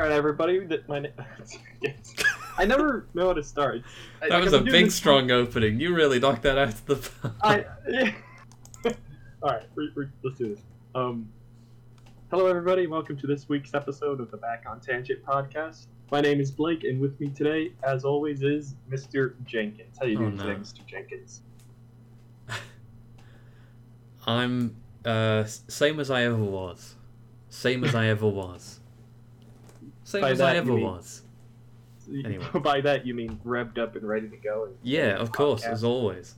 All right, everybody. That my na- I never know how to start. That like, was a big, strong opening. You really knocked that out of the park. I. All right, let's do this. Um, hello, everybody. Welcome to this week's episode of the Back on Tangent podcast. My name is Blake, and with me today, as always, is Mr. Jenkins. How you Oh, doing no. today, Mr. Jenkins? I'm uh, same as I ever was. Same as I ever was. Same by as I ever mean, was. Anyway. By that you mean revved up and ready to go. yeah, of podcast. course, as always.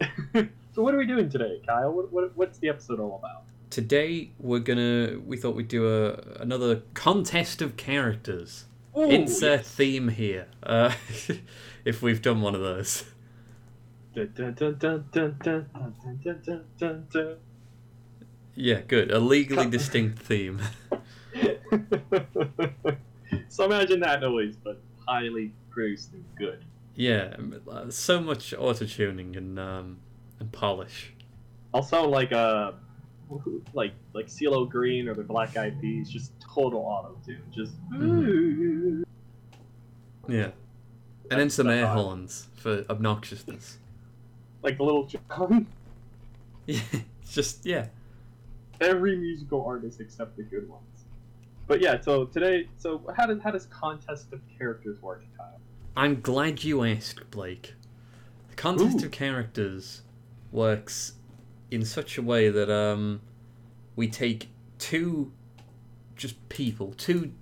so what are we doing today, Kyle? What, what, what's the episode all about? Today we're gonna. We thought we'd do a another contest of characters. Ooh, Insert yes. theme here. Uh, if we've done one of those. Yeah, good. A legally distinct theme so imagine that noise, but highly produced and good. Yeah, uh, so much auto tuning and um, and polish. Also, like uh, like like CeeLo Green or the Black Eyed Peas, just total auto tune, just. Mhm. Yeah, and then some air horns for obnoxiousness. Like the Lil Jon. Yeah, just yeah. Every musical artist except the good ones. But yeah, so today, so how does how does contest of characters work, Kyle? I'm glad you asked, Blake. The contest Ooh. of characters works in such a way that um, we take two just people, two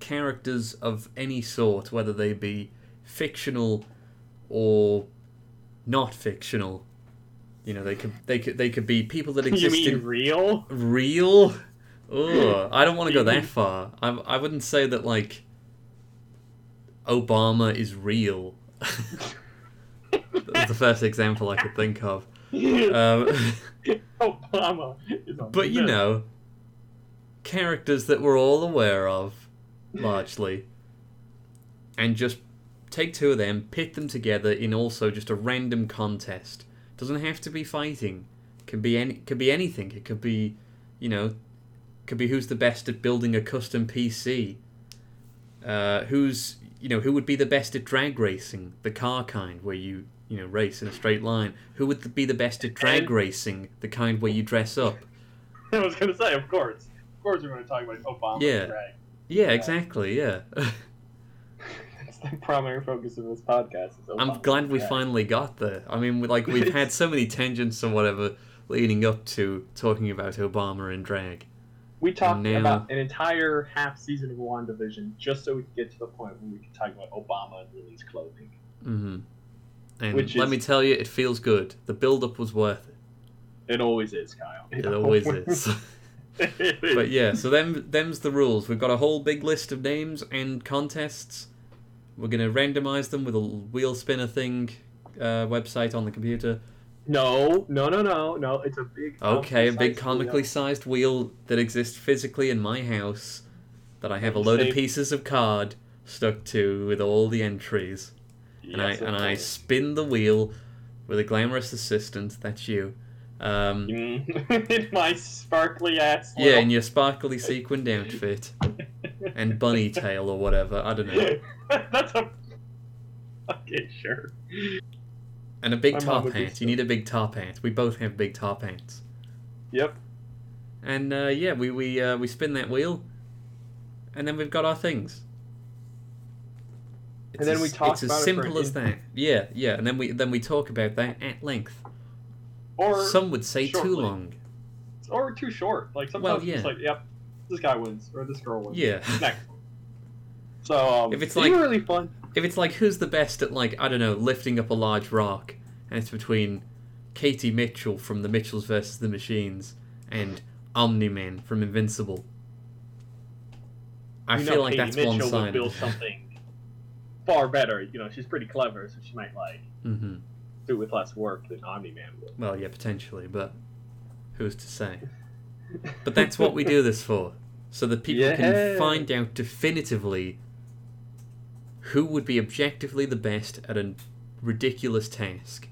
characters of any sort, whether they be fictional or not fictional. You know, they could they could they could be people that you exist mean in real? real. Ugh, I don't want to go that far. I I wouldn't say that like Obama is real. that was the first example I could think of. Um, Obama but you know, characters that we're all aware of, largely, and just take two of them, pit them together in also just a random contest. Doesn't have to be fighting. Could be any. Could be anything. It could be, you know, could be who's the best at building a custom PC. Uh, who's you know who would be the best at drag racing, the car kind where you you know race in a straight line. Who would be the best at drag And- racing, the kind where you dress up. I was gonna say, of course, of course, we're gonna talk about Obama. Yeah. drag. Yeah, yeah, exactly. Yeah. That's the primary focus of this podcast. Is I'm glad we drag. finally got there. I mean, like we've had so many tangents or whatever leading up to talking about Obama and drag. We talked now- about an entire half season of WandaVision just so we could get to the point where we could talk about Obama and Lily's clothing. Mm-hmm. And Which let is- me tell you, it feels good. The build-up was worth it. It always is, Kyle. It always is. Is. but yeah, so them them's the rules. We've got a whole big list of names and contests. We're gonna randomize them with a wheel spinner thing uh, website on the computer. No, no, no, no, no. It's a big. Okay, a big comically-sized wheel. sized wheel that exists physically in my house that I have a load of pieces of card stuck to with all the entries. And I Yes, and I spin the wheel with a glamorous assistant, that's you. Um, in my sparkly ass. yeah, little- in your sparkly sequined outfit and bunny tail or whatever, I don't know. That's a. Okay, sure. And a big My top hat. You need a big top hat. We both have big top hats. Yep. And uh, yeah, we we uh, we spin that wheel, and then we've got our things. It's And then as, we talk It's as it simple an as that. Yeah, yeah, and then we then we talk about that at length. Or Some would say too long. or too short. Like sometimes Well, it's like, yep, this guy wins or this girl wins. Yeah. Next. So um, If it's like- really fun. If it's like who's the best at like I don't know lifting up a large rock, and it's between Katie Mitchell from The Mitchells versus the Machines and Omni Man from Invincible. I You feel know like Katie that's Mitchell one sided. build something far better. You know, she's pretty clever, so she might like hmm do it with less work than Omni Man would. Well, yeah, potentially, but who's to say? But that's what we do this for, so that people Yeah. can find out definitively who would be objectively the best at a ridiculous task.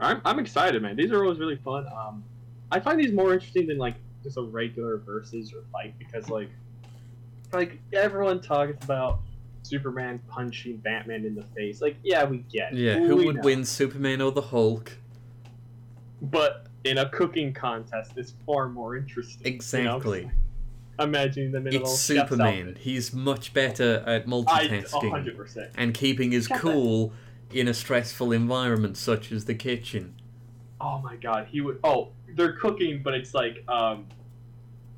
I'm, I'm excited, man. These are always really fun. Um, I find these more interesting than like just a regular versus or fight because like like everyone talks about Superman punching Batman in the face. Like, yeah, we get. it. Yeah, who We would know. win, Superman or the Hulk? But in a cooking contest, it's far more interesting. you know? Imagining them in a little It's Superman. He's much better at I multitasking percent. and keeping his that. cool in a stressful environment such as the kitchen. Oh my god, he would. Oh, they're cooking, but it's like um,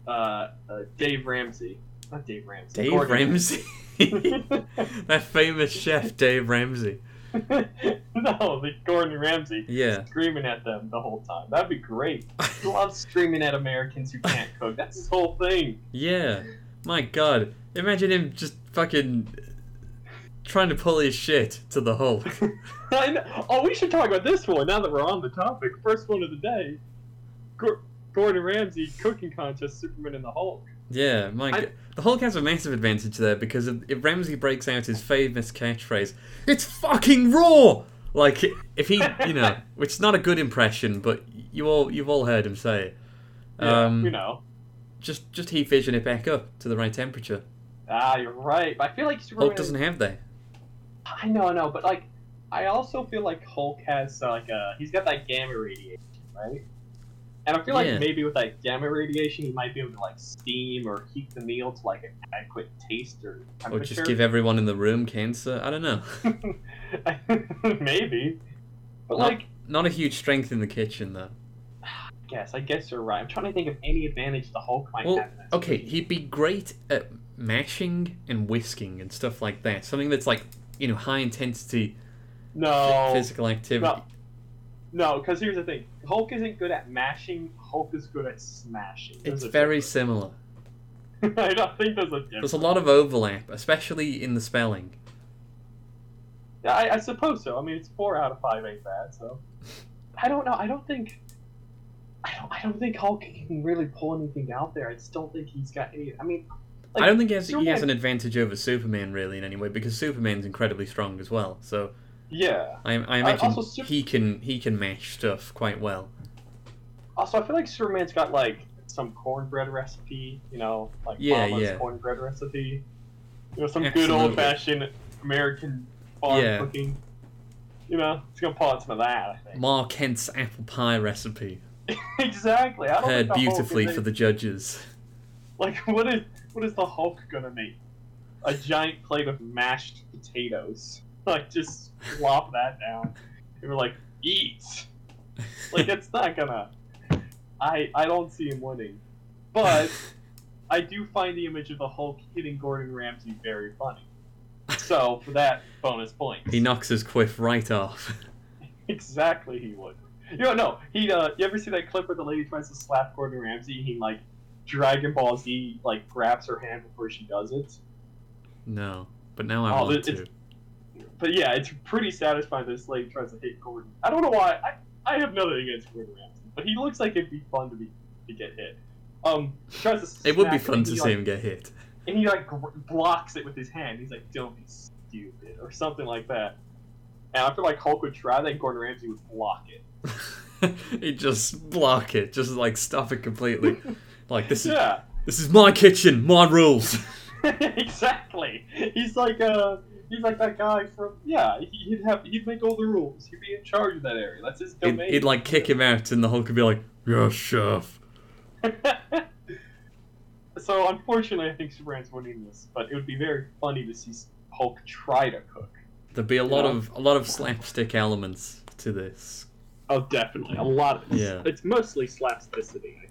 uh, uh Dave Ramsey, not Dave Ramsey. Dave Gordon Ramsay. that famous chef, Dave Ramsay. no, the Gordon Ramsay Yeah. screaming at them the whole time. That'd be great. He loves screaming at Americans who can't cook. That's his whole thing. Yeah. My god. Imagine him just fucking trying to pull his shit to the Hulk. Oh, we should talk about this one now that we're on the topic. First one of the day. Gordon Ramsay cooking contest, Superman and the Hulk. Yeah, my I- The Hulk has a massive advantage there because if if Ramsay breaks out his famous catchphrase, "It's fucking raw," like if he, you know, which is not a good impression, but you all you've all heard him say it. Yeah, Um, you know. Just just heat vision it back up to the right temperature. Ah, you're right. But I feel like Superman. Hulk doesn't have that. I know, I know, but like, I also feel like Hulk has uh, like a he's got that gamma radiation, right? And I feel like Yeah. maybe with that gamma radiation, he might be able to like steam or heat the meal to like an adequate taste or Or just give everyone in the room cancer. I don't know. maybe, but Not- like, Not a huge strength in the kitchen though. yes, I guess you're right. I'm trying to think of any advantage the Hulk might Well, have. okay, he'd be great at mashing and whisking and stuff like that. Something that's like you know high intensity no, physical activity. no, no, because here's the thing: Hulk isn't good at mashing. Hulk is good at smashing. There's It's very difference. similar. I don't think there's a difference. There's a lot of overlap, especially in the spelling. Yeah, I, I suppose so. I mean, it's four out of five ain't bad. So, I don't know. I don't think. I don't. I don't think Hulk can really pull anything out there. I just don't think he's got any. I mean, like, I don't think he has, he has an advantage over Superman really in any way because Superman's incredibly strong as well. So Yeah. I, I imagine also Sup- he can he can mash stuff quite well. Also, I feel like Superman's got like some cornbread recipe. You know, like Yeah, Mama's yeah. cornbread recipe. You know, some good old fashioned American farm Yeah. cooking. You know, he's gonna pull out some of that. I think. Mark Kent's apple pie recipe, exactly. I don't prepared think the Hulk is beautifully for the judges. Like, what is what is the Hulk gonna make? A giant plate of mashed potatoes. Like, just flop that down. They we're like, eat. Like, it's not gonna. I I don't see him winning, but I do find the image of the Hulk hitting Gordon Ramsay very funny. So for that, bonus point, he knocks his quiff right off. Exactly, he would. You know, no, he. Uh, you ever see that clip where the lady tries to slap Gordon Ramsay? He like Dragon Ball Z like grabs her hand before she does it. No, but now I Oh, want it- to. But yeah, it's pretty satisfying that this lady tries to hit Gordon. I don't know why. I, I have nothing against Gordon Ramsay, but he looks like it'd be fun to be to get hit. Um, tries to It would be fun to see like, him get hit. and he like gr- blocks it with his hand. He's like, "Don't be stupid," or something like that. And I feel like Hulk would try that, and Gordon Ramsay would block it. He'd just block it, just like stop it completely. Like this is Yeah. this is my kitchen, my rules. exactly. He's like uh he's like that guy from yeah. He'd have he'd make all the rules. He'd be in charge of that area. That's his He'd, domain. he'd like kick him out, and the Hulk would be like, "Yes, chef." so unfortunately, I think Superman's winning this, but it would be very funny to see Hulk try to cook. There'd be a lot Yeah. of a lot of slapstick elements to this. Oh, definitely a lot. Of Yeah. it's mostly slapsticity.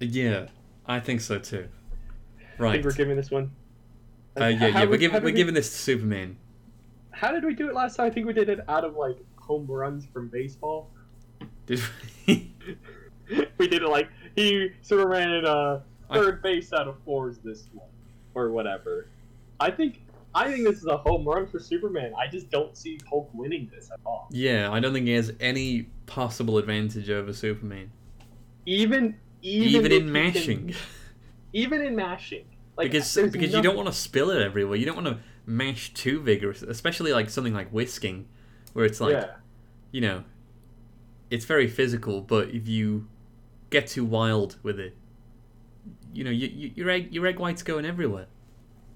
Yeah, I think so too. Right. I think we're giving this one. Uh, yeah, yeah, we're giving we're we- giving this to Superman. How did we do it last time? I think we did it out of like home runs from baseball. Did we? we did it like he Superman at uh, I- third base out of fours this one or whatever. I think I think this is a home run for Superman. I just don't see Hulk winning this at all. yeah, I don't think he has any possible advantage over Superman, Even even, even, in he can- mashing, even in mashing, like because because you don't want to spill it everywhere. You don't want to mash too vigorous, especially like something like whisking, where it's like yeah. you know, it's very physical, but if you get too wild with it, you know, you, you, your egg your egg white's going everywhere.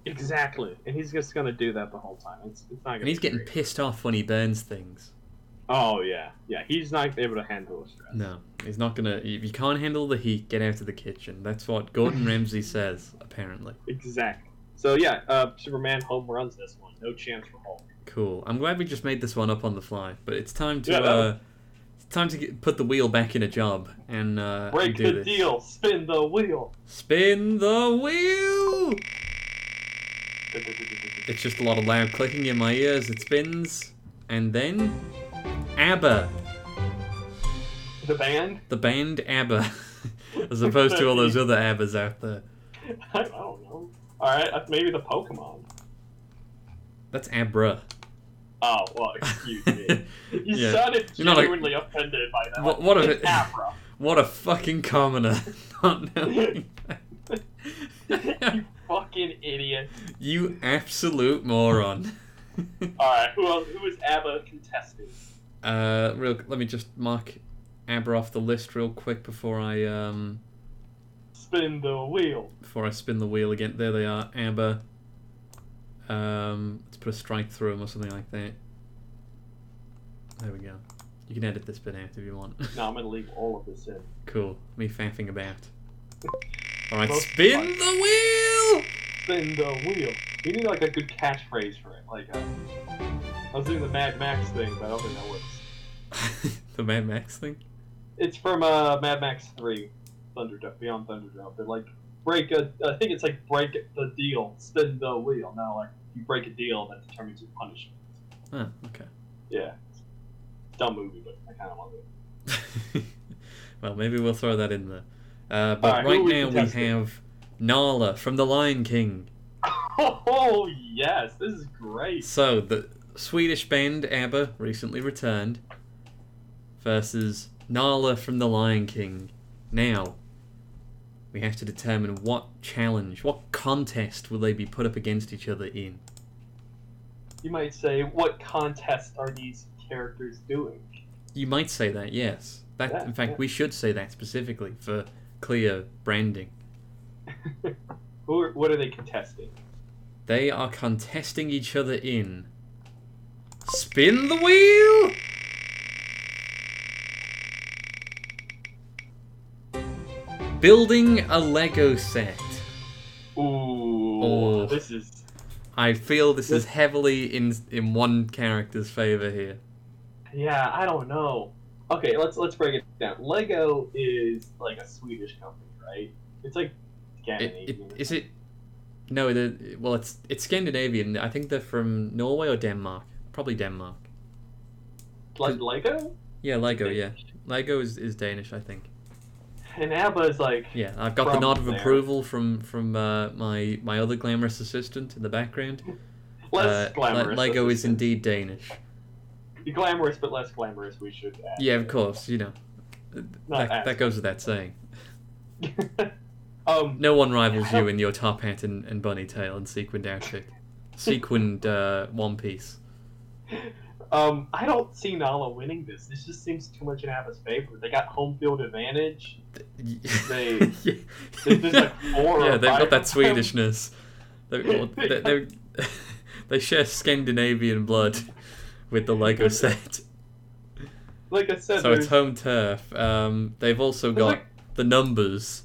Exactly, and he's just gonna do that the whole time. It's, it's not gonna. And he's getting great. pissed off when he burns things. Oh yeah, yeah. He's not able to handle the stress. No, he's not gonna. If you can't handle the heat, get out of the kitchen. That's what Gordon Ramsay says, apparently. Exactly. So yeah, uh, Superman home runs this one. No chance for Hulk. Cool. I'm glad we just made this one up on the fly, but it's time to Yeah, uh, it's time to get, put the wheel back in a job and uh, Break and do the this. deal. Spin the wheel. Spin the wheel. It's just a lot of loud clicking in my ears. It spins, and then ABBA, The band. the band ABBA, as opposed to all those other ABBAs out there. I don't know. All right, uh, maybe the Pokemon. That's Abra. Oh well, excuse me. You Yeah. sounded a- genuinely offended by that. What- what It's it- Afra. What a fucking commoner! Not knowing you fucking idiot. you absolute moron. All right, who else? Who is ABBA contesting? Uh, real. Let me just mark Abra off the list real quick before I um Spin the wheel. before I spin the wheel again. There they are, ABBA. Um, let's put a strike through them or something like that. There we go. You can edit this bit out if you want. No, I'm gonna leave all of this in. cool. Me faffing about. All right, Most spin fun. the wheel. Spin the wheel. You need like a good catchphrase for it. Like, uh, I was doing the Mad Max thing, but I don't think that works. the Mad Max thing. It's from uh, Mad Max 3, Thunderdome, Beyond Thunderdome. They're like, break a, I think it's like break the deal, spin the wheel. Now, like, you break a deal, that determines your punishment. Oh, okay. Yeah. Dumb movie, but I kind of love it. well, maybe we'll throw that in there. Uh, but Alright, right are we now we have Nala from The Lion King. Oh, yes, this is great. So the Swedish band ABBA recently returned versus Nala from The Lion King. Now we have to determine what challenge, what contest will they be put up against each other in. You might say, what contest are these characters doing? You might say that, yes. That, Yeah, in fact, yeah. we should say that specifically for clear branding. Who are, what are they contesting? They are contesting each other in Spin the Wheel! Building a Lego set. Ooh, Oh. this is I feel this is heavily in in one character's favor here. yeah. I don't know. Okay, let's let's break it down. Lego is like a Swedish company, right? It's like It, it, is it? No, the well, it's it's Scandinavian. I think they're from Norway or Denmark. Probably Denmark. like Lego, Yeah, Lego. Yeah, Lego is, is Danish. I think. and ABBA is like Yeah, I've got the nod of there. approval from from uh, my my other glamorous assistant in the background. less Uh, Le- glamorous. Lego let's is indeed Danish. glamorous, but less glamorous. We should add. Yeah, of course. You know, Not that, that goes without saying. um, No one rivals you in your top hat and, and bunny tail and sequined outfit, sequined uh, one piece. Um, I don't see Nala winning this. This just seems too much in ABBA's favor. They got home field advantage. They- yeah, there's like four yeah they've got that. Swedishness. They, they, they share Scandinavian blood with the Lego set. Like I said, So it's home turf. Um, they've also got like- the numbers,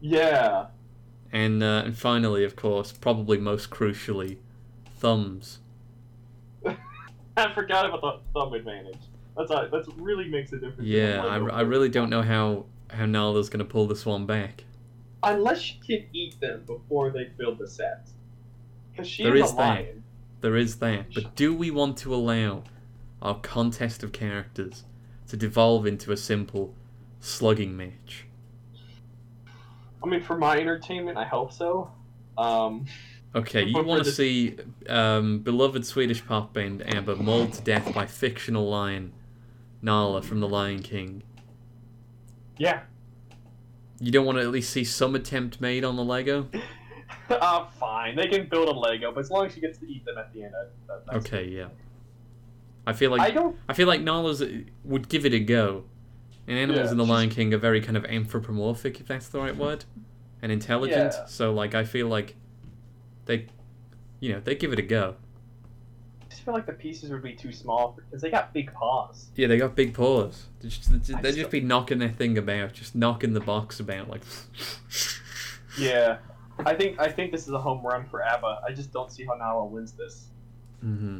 yeah. and uh, and finally, of course, probably most crucially, thumbs. I forgot about the thumb advantage. That's a, that's really makes a difference. Yeah, I, I really don't know how how Nala's gonna pull this one back. Unless she can eat them before they build the set. Because she's There a is that. lion. There is that, but do we want to allow our contest of characters to devolve into a simple slugging match? I mean, for my entertainment, I hope so. Um, Okay, you want to see um, beloved Swedish pop band ABBA mauled to death by fictional lion Nala from The Lion King. yeah. You don't want to at least see some attempt made on the Lego? uh, fine. They can build a Lego, but as long as she gets to eat them at the end, that, that, that's Okay, yeah. I feel like I don't. I feel like Nala's uh, would give it a go. And animals Yeah, in The she's- Lion King are very kind of anthropomorphic, if that's the right word. and intelligent. Yeah. So like I feel like they, you know, they give it a go. I just feel like the pieces would be too small because they got big paws. Yeah, they got big paws. They just, they I just just- be knocking their thing about, just knocking the box about, like. Yeah. I think I think this is a home run for ABBA. I just don't see how Nala wins this. hmm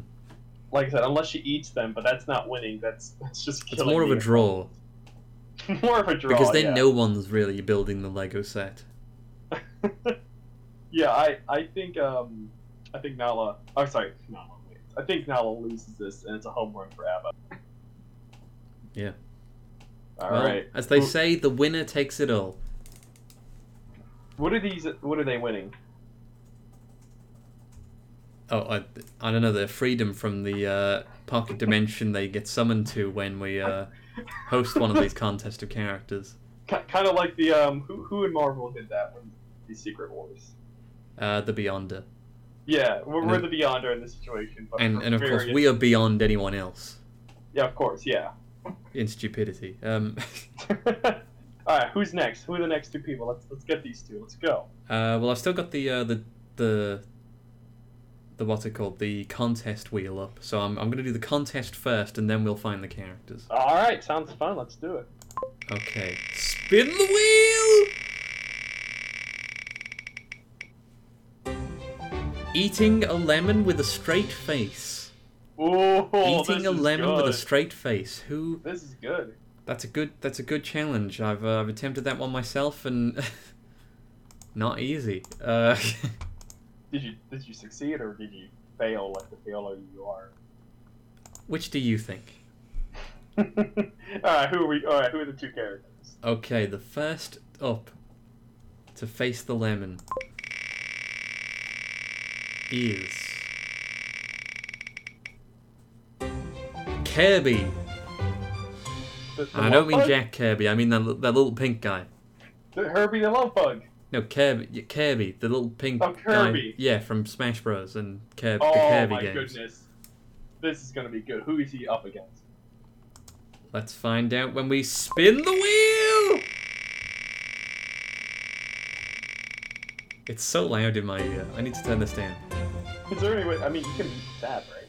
Like I said, unless she eats them, but that's not winning. That's that's just It's more of a draw more of a draw. because then yeah. no one's really building the Lego set. yeah, I I think um I think Nala. Oh, sorry, Nala wins. I think Nala loses this, and it's a home run for ABBA. Yeah. All right. well, as they Who- say, the winner takes it all. What are these? What are they winning? Oh, I, I don't know. The freedom from the uh, pocket dimension they get summoned to when we uh, host one of these contest of characters. kind of like the um who who in Marvel did that when the Secret Wars. Uh, the Beyonder, Yeah, we're, And we're the Beyonder in this situation. But and and of course we are beyond anyone else Yeah, of course. Yeah. in stupidity. Um, All right, who's next? Who are the next two people? Let's let's get these two. Let's go. uh, well, I've still got the uh, the the the what's it called the contest wheel up. So I'm I'm gonna do the contest first, and then we'll find the characters. All right, sounds fun. Let's do it. Okay, spin the wheel. Eating a lemon with a straight face. Ooh, Eating a lemon with a straight face. Who? This is good. That's a good. That's a good challenge. I've uh, I've attempted that one myself, and not easy. Uh, Did you did you succeed or did you fail like the failure you are? which do you think? all right, who are we? All right, who are the two characters? Okay, the first up to face the lemon is Kirby. The, the And I don't mean bug? Jack Kirby. I mean that, that little pink guy. The Herbie the love bug. No, Kirby. Kirby, the little pink Oh, Kirby. guy. Yeah, from Smash Bros. and Kirby, the Oh Kirby my games. goodness, this is gonna be good. Who is he up against? Let's find out when we spin the wheel. It's so loud in my ear. I need to turn this down. Is there any way? I mean, you can that, right?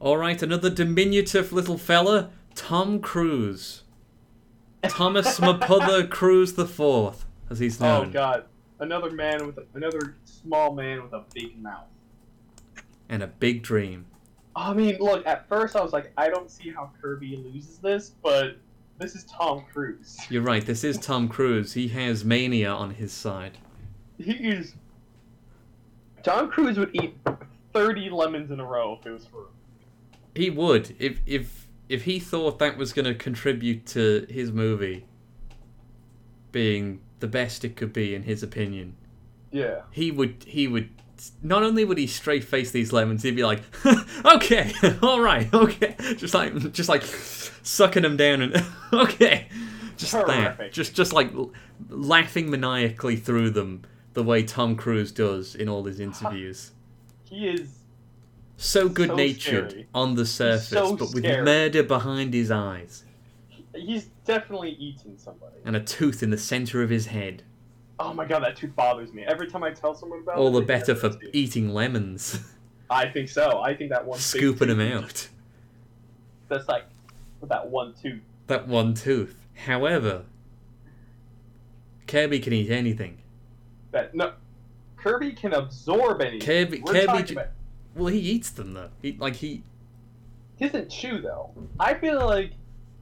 All right, another diminutive little fella, Tom Cruise. Thomas Mapother Cruise the Fourth, as he's oh, known. Oh god, another man with a, another small man with a big mouth. and a big dream. I mean, look. At first, I was like, I don't see how Kirby loses this, but this is Tom Cruise. You're right. This is Tom Cruise. He has mania on his side. He is. Tom Cruise would eat thirty lemons in a row if it was for him. He would if if if he thought that was going to contribute to his movie being the best it could be in his opinion. Yeah. he would he would not only would he straight face these lemons, he'd be like, "Okay, all right, okay," just like just like sucking them down and okay, just that, just just like laughing maniacally through them the way Tom Cruise does in all his interviews. He is. So good natured scary. on the surface, so but with scary. murder behind his eyes He's definitely eating somebody. and a tooth in the center of his head. Oh my god, that tooth bothers me. Every time I tell someone about it. All it, the better for eating lemons, I think so. I think that one. scooping them out. That's like that one tooth. that one tooth. However, Kirby can eat anything. That no, Kirby can absorb anything. Kirby, We're Kirby, talking about, well, he eats them though. He like he. he doesn't chew though. I feel like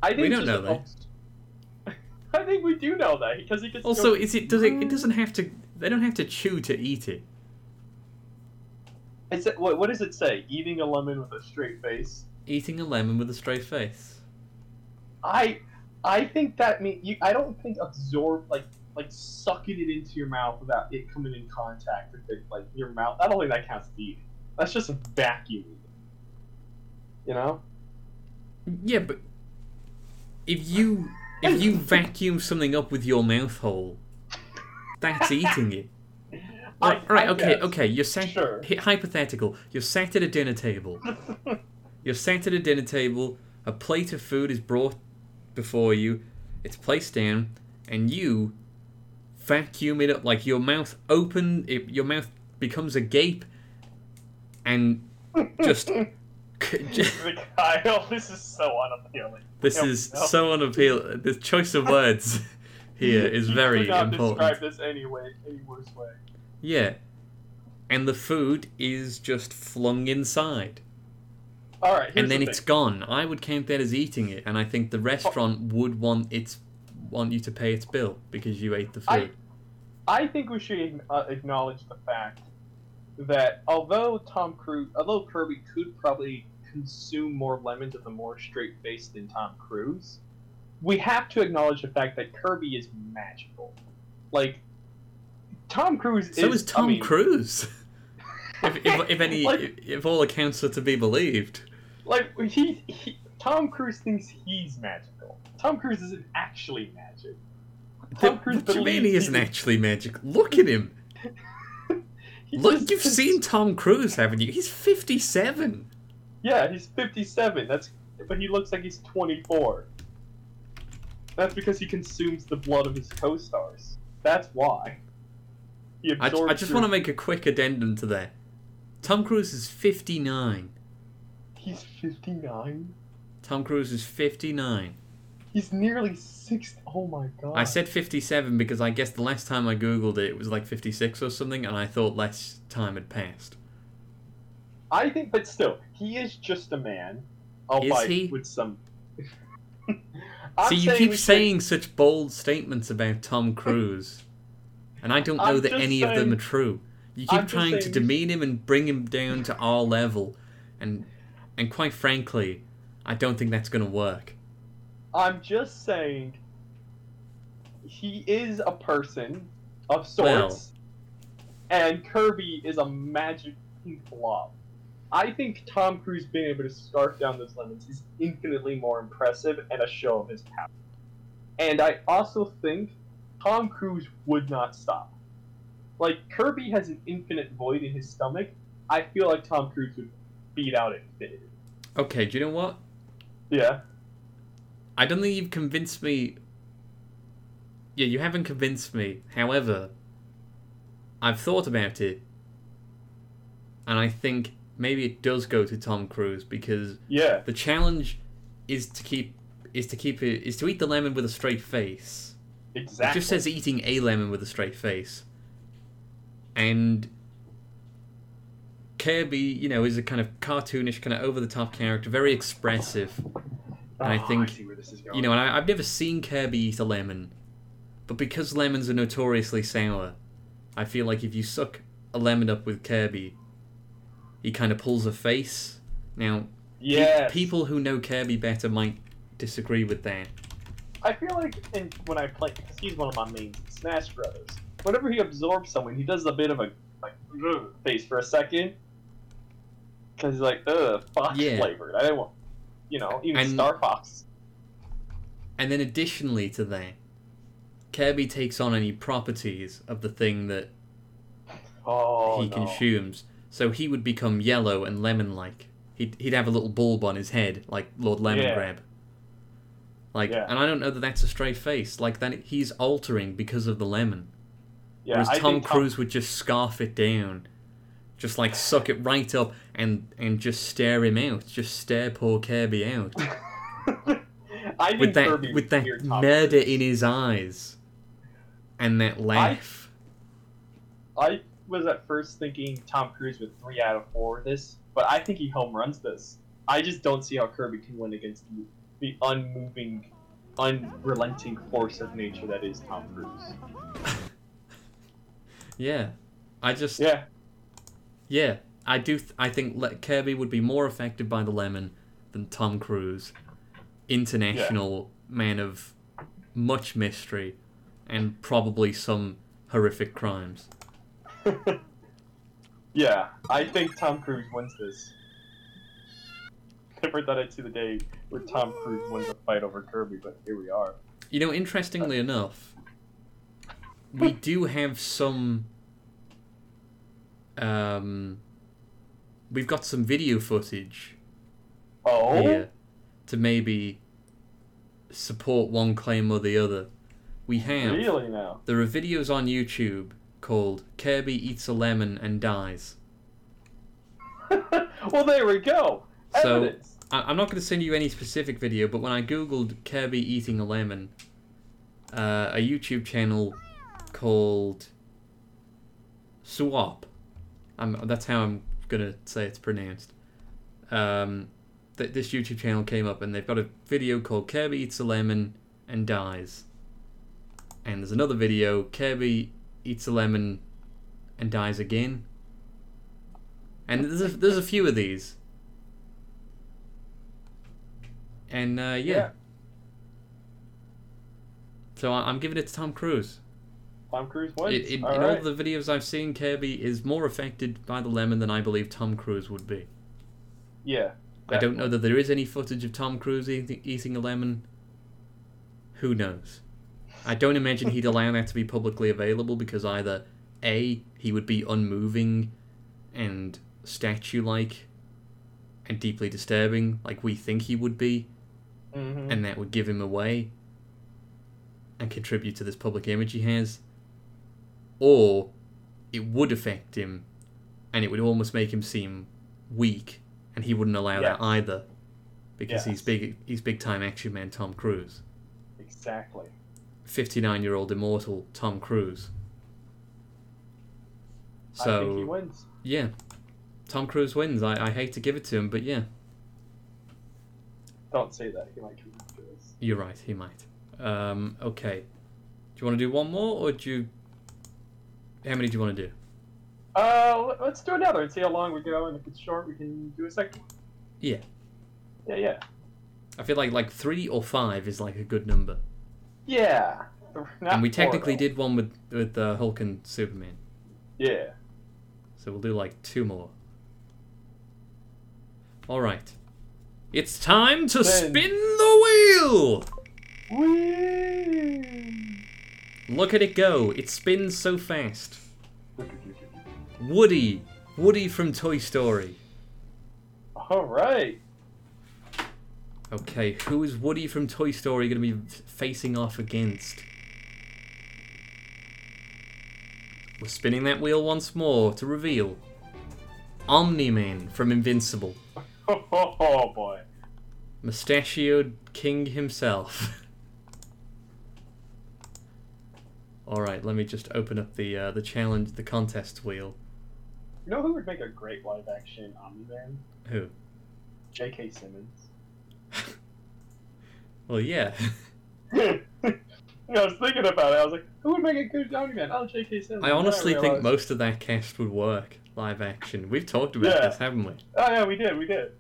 I think We don't know that. abs- I think we do know that because he gets. Also, is it does it? It mm. doesn't have to. They don't have to chew to eat it. Is it, what, what does it say? Eating a lemon with a straight face. Eating a lemon with a straight face. I I think that mean you. I don't think absorb like like sucking it into your mouth without it coming in contact with it, like your mouth. I don't think that counts as eating. That's just a vacuum. You know. Yeah, but if you if you vacuum something up with your mouth hole, that's eating it. I- Right, right, I okay, guess. okay. You're sat. Sure. Hypothetical. You're sat at a dinner table. You're sat at a dinner table. A plate of food is brought before you. It's placed down, and you vacuum it up like your mouth open it, your mouth becomes a gape and just Kyle, this is so unappealing. this Yep, is yep. so unappealing the choice of words here is very important. Describe this anyway, any worse way. yeah. And the food is just flung inside. All right, and then the it's gone. I would count that as eating it and i think the oh. restaurant would want its want you to pay its bill because you ate the food. I think we should uh, acknowledge the fact that although Tom Cruise, although Kirby could probably consume more lemons with a more straight face than Tom Cruise, we have to acknowledge the fact that Kirby is magical. Like Tom Cruise So is is Tom I mean, Cruise. if, if, if any, Like- if, if all accounts are to be believed. Like he, he, Tom Cruise thinks he's magical. Tom Cruise isn't actually magic. Tom Th- Cruise what do you mean believes he isn't actually magic? Look at him. Look, just you've cons- seen Tom Cruise, haven't you? He's fifty-seven. Yeah, he's 57. That's but he looks like he's 24. That's because he consumes the blood of his co-stars. That's why. He I, absorbs I just want to make a quick addendum to that. Tom Cruise is fifty-nine. He's 59. Tom Cruise is fifty-nine. He's nearly 60. Oh my god. I said fifty-seven because I guess the last time I googled it, it was like fifty-six or something, and I thought less time had passed. I think, but still, he is just a man. Albeit he? with some. I'm See, you keep we should- saying such bold statements about Tom Cruise, and I don't know I'm that just any of them are true. You I'm keep trying to saying- demean him and bring him down to our level, and and quite frankly, I don't think that's going to work. I'm just saying he is a person of Well. sorts, and Kirby is a magic blob. I think Tom Cruise being able to scarf down those lemons is infinitely more impressive and a show of his power. And I also think Tom Cruise would not stop. Like Kirby has an infinite void in his stomach. I feel like Tom Cruise would beat out infinity. Okay, do you know what? Yeah. I don't think you've convinced me. Yeah, you haven't convinced me. However, I've thought about it, and I think maybe it does go to Tom Cruise because Yeah. the challenge is to keep is to keep it is to eat the lemon with a straight face. Exactly. It just says eating a lemon with a straight face. And Kirby, you know, is a kind of cartoonish, kind of over the top character, very expressive. and I Oh, think, where this is going. You know, and I, I've never seen Kirby eat a lemon. But because lemons are notoriously sour, I feel like if you suck a lemon up with Kirby, he kind of pulls a face. Now, pe- people who know Kirby better might disagree with that. I feel like in, when I play, because he's one of my mains in Smash Brothers. Whenever he absorbs someone, he does a bit of a like face for a second, because he's like, ugh, fox Yeah. flavored. I didn't want, you know, even And- Star Fox. And then additionally to that, Kirby takes on any properties of the thing that Oh he no. consumes. So he would become yellow and lemon-like. He'd, he'd have a little bulb on his head, like Lord Lemon Yeah. Grab. Like, Yeah. and I don't know that that's a straight face. Like that, he's altering because of the lemon. Yeah, Whereas I Tom Cruise would just scarf it down, just like suck it right up and and just stare him out, just stare poor Kirby out I with that Kirby with that murder in his eyes, and that laugh. I was at first thinking Tom Cruise with three out of four of this, but I think he home runs this. I just don't see how Kirby can win against the, the unmoving, unrelenting force of nature that is Tom Cruise. Yeah, I just yeah, Yeah, I do. Th- I think Le- Kirby would be more affected by the lemon than Tom Cruise, international man of much mystery and probably some horrific crimes. yeah. I think Tom Cruise wins this. Never thought I'd see the day where Tom Cruise wins a fight over Kirby, but here we are. You know, interestingly enough, we do have some. Um, we've got some video footage Oh, here to maybe support one claim or the other. we have Really now? there are videos on YouTube called Kirby eats a lemon and dies. well, there we go. So- Evidence. I- I'm not going to send you any specific video, but when I googled Kirby eating a lemon, uh, a YouTube channel called Swap. I'm, that's how I'm going to say it's pronounced. Um, th- this YouTube channel came up and they've got a video called Kirby eats a lemon and dies. And there's another video, Kirby eats a lemon and dies again. And there's a, there's a few of these. And uh, yeah. Yeah. So I- I'm giving it to Tom Cruise. Tom Cruise wins. In, in, all in right. all the videos I've seen, Kirby is more affected by the lemon than I believe Tom Cruise would be. yeah. I don't know that there is any footage of Tom Cruise eating, eating a lemon. Who knows? I don't imagine he'd allow that to be publicly available because either A, he would be unmoving and statue like and deeply disturbing, like we think he would be, Mm-hmm. and that would give him away and contribute to this public image he has, or it would affect him and it would almost make him seem weak, and he wouldn't allow that either because he's big. He's big time action man Tom Cruise, Exactly. fifty nine year old immortal Tom Cruise. So I think he wins. yeah, Tom Cruise wins. I, I hate to give it to him, but yeah, Don't say that. He might come after us. you're right. He might. Um, okay. Do you want to do one more, or do you? How many do you want to do? Uh, let- let's do another and see how long we go. And if it's short, we can do a second one. Yeah. Yeah, yeah. I feel like like three or five is like a good number. Yeah. Not and we technically did one with with uh, Hulk and Superman, Yeah. so we'll do like two more. All right, it's time to Then- spin the wheel. Whee! Look at it go! It spins so fast. Woody, Woody from Toy Story. All right. Okay, who is Woody from Toy Story going to be facing off against? We're spinning that wheel once more to reveal Omni Man from Invincible, Oh, boy. mustachioed king himself. All right, let me just open up the uh, the challenge, the contest wheel. You know who would make a great live action Omni Man? Who? J.K. Simmons. Well, yeah. I was thinking about it. I was like, who would make a good Omni Man? Oh, J.K. Simmons. I honestly think most of that cast would work live action. We've talked about Yeah. this, haven't we? Oh, yeah, we did, we did.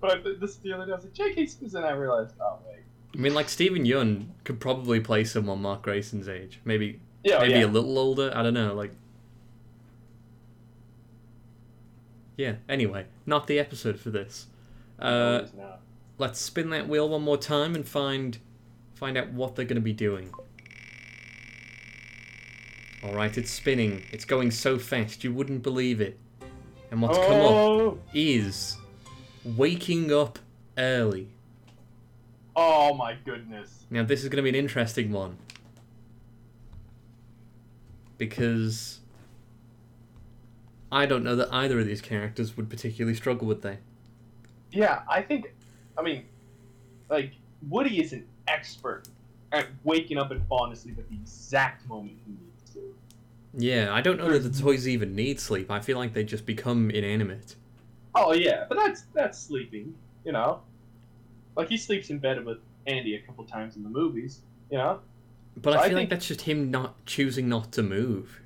But I, this the other day, I was like, J.K. Simmons, and I realized, oh, wait. I mean, like Steven Yeun could probably play someone Mark Grayson's age, maybe Yeah, oh, maybe yeah. a little older. I don't know. Like, yeah. Anyway, not the episode for this. Uh, now. let's spin that wheel one more time and find find out what they're going to be doing. All right, it's spinning. It's going so fast you wouldn't believe it. And what's come up oh, is waking up early. oh my goodness. Now, this is going to be an interesting one. Because I don't know that either of these characters would particularly struggle with they? Yeah, I think, I mean, like, Woody is an expert at waking up and falling asleep at the exact moment he needs to. Yeah, I don't know that the toys even need sleep. I feel like they just become inanimate. Oh, yeah, but that's that's sleeping, you know? Like, he sleeps in bed with Andy a couple times in the movies, you know? But So I I feel like that's just him not choosing not to move.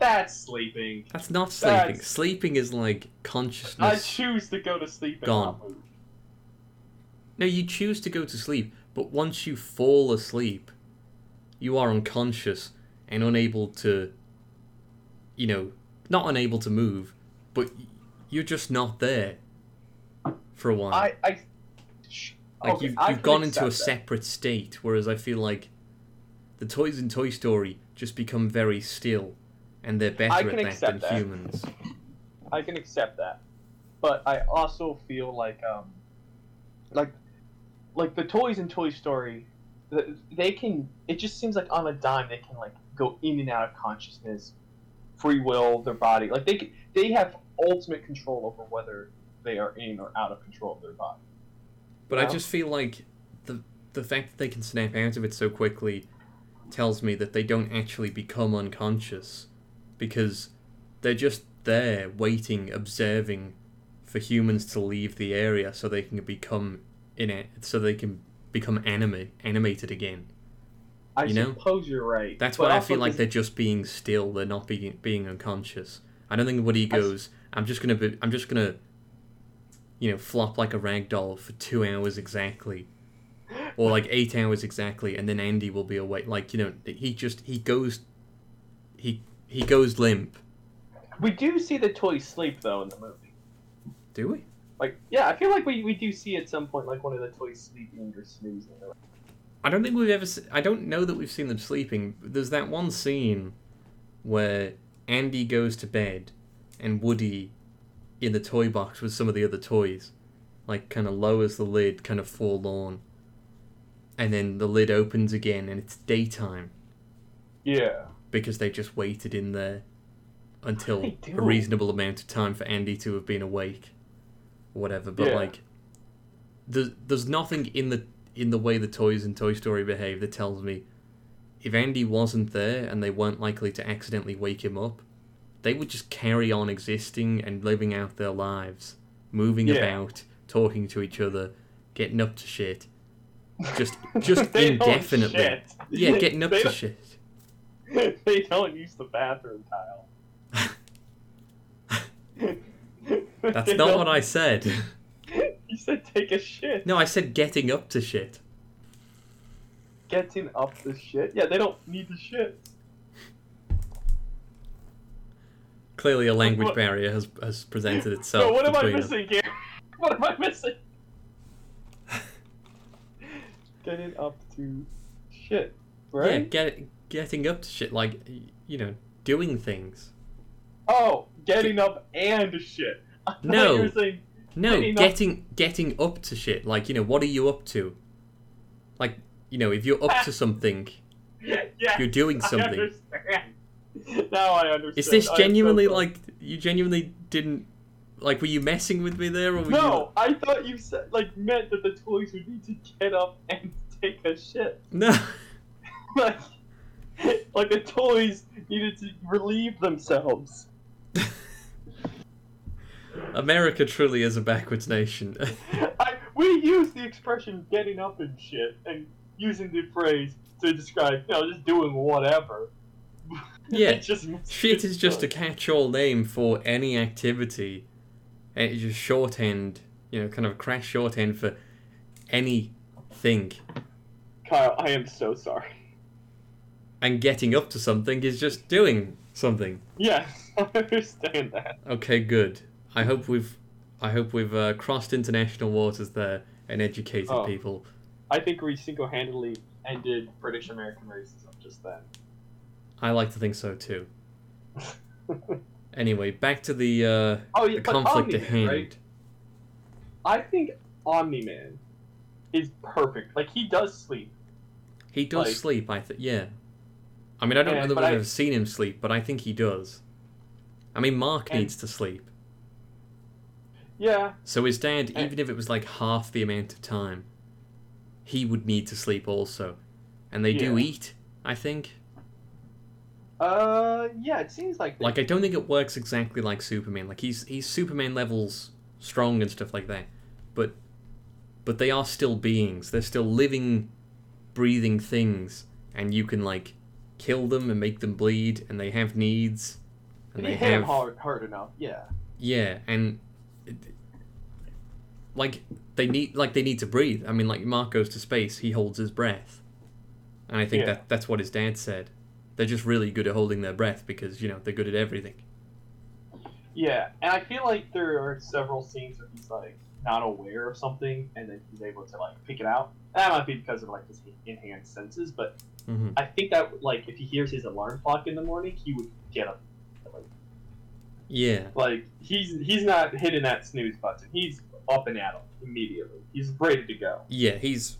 That's sleeping. That's not sleeping. That's- Sleeping is like consciousness. I choose to go to sleep and Gone. No, you choose to go to sleep, but once you fall asleep, you are unconscious and unable to, you know, not unable to move, but you're just not there for a while. I, I, like okay, you've, I you've gone into a that. separate state, whereas I feel like the toys in Toy Story just become very still, and they're better at that than that. humans. I can accept that, but I also feel like um, like, like the toys in Toy Story, they can. It just seems like on a dime they can like go in and out of consciousness, free will, their body. Like they c- they have ultimate control over whether they are in or out of control of their body. But I just feel like the the fact that they can snap out of it so quickly tells me that they don't actually become unconscious because they're just there waiting, observing for humans to leave the area so they can become in it so they can become anime animated again. I You know? suppose you're right. That's why I feel like they're just being still. They're not being being unconscious. I don't think Woody I goes. I'm just gonna be. I'm just gonna, you know, flop like a rag doll for two hours exactly, or like eight hours exactly, and then Andy will be awake. Like you know, he just he goes. He he goes limp. we do see the toys sleep though in the movie. Do we? Like yeah, I feel like we, we do see at some point like one of the toys sleeping or snoozing. I don't think we've ever. Se- I don't know that we've seen them sleeping. There's that one scene where Andy goes to bed and Woody in the toy box with some of the other toys, like kind of lowers the lid, kind of forlorn, and then the lid opens again and it's daytime yeah. Because they just waited in there until a reasonable amount of time for Andy to have been awake, or whatever. But Yeah. like, there's there's nothing in the in the way the toys in Toy Story behave that tells me if Andy wasn't there and they weren't likely to accidentally wake him up, they would just carry on existing and living out their lives, moving Yeah. about, talking to each other, getting up to shit, just just indefinitely. shit. Yeah, getting up They to don't- shit. they don't use the bathroom tile. That's not what I said. You said take a shit. No, I said getting up to shit. Getting up to shit. Yeah, they don't need the shit. Clearly, a language What- barrier has has presented itself So what am I us. missing here? What am I missing? Getting up to shit, right? Yeah, get getting up to shit like you know, doing things. Oh, getting up and shit. I No. Saying, No, Getting up- getting getting up to shit. Like you know, what are you up to? Like you know, if you're up to something, yeah, you're doing I something. understand. Now I understand. Is this I am so genuinely like you genuinely didn't like? Were you messing with me there, or were No, I thought you said like meant that the toys would need to get up and take a shit. No. Like, like the toys needed to relieve themselves. America truly is a backwards nation. I, we use the expression "getting up and shit" and using the phrase to describe, you know, just doing whatever. Yeah, just Shit is just a catch-all name for any activity. And It's just shorthand, you know, kind of crash shorthand for anything. Kyle, I am so sorry. And getting up to something is just doing something. Yes, I understand that. Okay, good. I hope we've, I hope we've uh, crossed international waters there and educated Oh. people. I think we single-handedly ended British American racism just then. I like to think so too. Anyway, back to the uh, Oh yeah, the conflict at hand. right? I think Omni Man is perfect. Like he does sleep. He does Like- sleep, I think. Yeah. I mean, I don't know that we've ever seen him sleep, but I think he does. I mean, Mark And- needs to sleep. Yeah, So his dad, And- even if it was like half the amount of time, he would need to sleep also. And they do eat, I think. Uh, yeah, it seems like Like I don't think it works exactly like Superman. Like he's he's Superman levels strong and stuff like that. But but they are still beings. They're still living breathing things and you can like kill them and make them bleed and they have needs and they hit have hard, hard enough. Yeah, yeah and it, like they need like they need to breathe. I mean like Mark goes to space, he holds his breath. And I think Yeah. that that's what his dad said. They're just really good at holding their breath because, you know, they're good at everything. yeah, and I feel like there are several scenes where he's like not aware of something, and then he's able to like pick it out. That might be because of like his enhanced senses, but hmm I think that like if he hears his alarm clock in the morning, he would get up. Yeah. like he's he's not hitting that snooze button. He's up and at him immediately. He's ready to go. Yeah, he's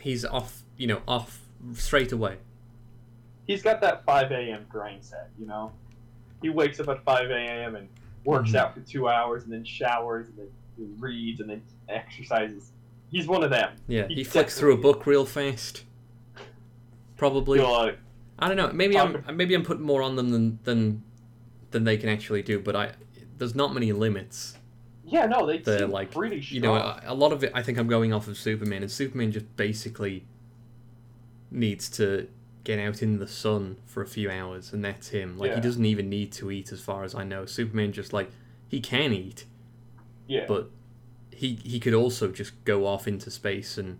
he's off. You know, off straight away. He's got that 5 a.m. grind set, you know? He wakes up at 5 a.m. and works Mhm. out for two hours and then showers and then reads and then exercises. He's one of them. Yeah, He he flicks through a book real fast. Probably. Like, I don't know. Maybe I'm Talk- maybe I'm putting more on them than than than they can actually do. But I there's not many limits. yeah, no, they They're like, pretty strong. You know, a, a lot of it. I think I'm going off of Superman, and Superman just basically needs to get out in the sun for a few hours, and that's him. Like Yeah. he doesn't even need to eat, as far as I know. Superman just like he can eat, yeah, but he he could also just go off into space and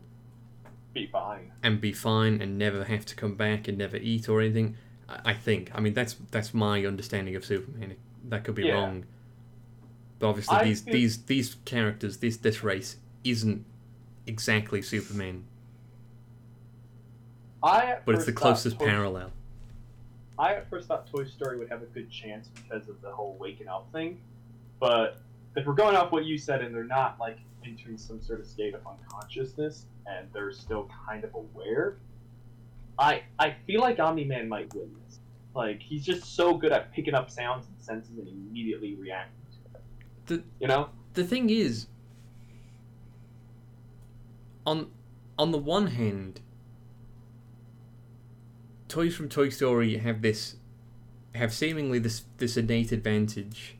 be fine. and be fine and never have to come back and never eat or anything. I I think. I mean, that's that's my understanding of Superman. That could be Yeah. wrong. But obviously, I these feel- these these characters, this this race, isn't exactly Superman, I but it's the closest Toy- parallel. I at first thought Toy Story would have a good chance because of the whole waking up thing, but if we're going off what you said and they're not like entering some sort of state of unconsciousness and they're still kind of aware, I I feel like Omni Man might win this. Like he's just so good at picking up sounds and senses and immediately reacting to it. The- you know? The thing is, on on the one hand, toys from Toy Story have this have seemingly this this innate advantage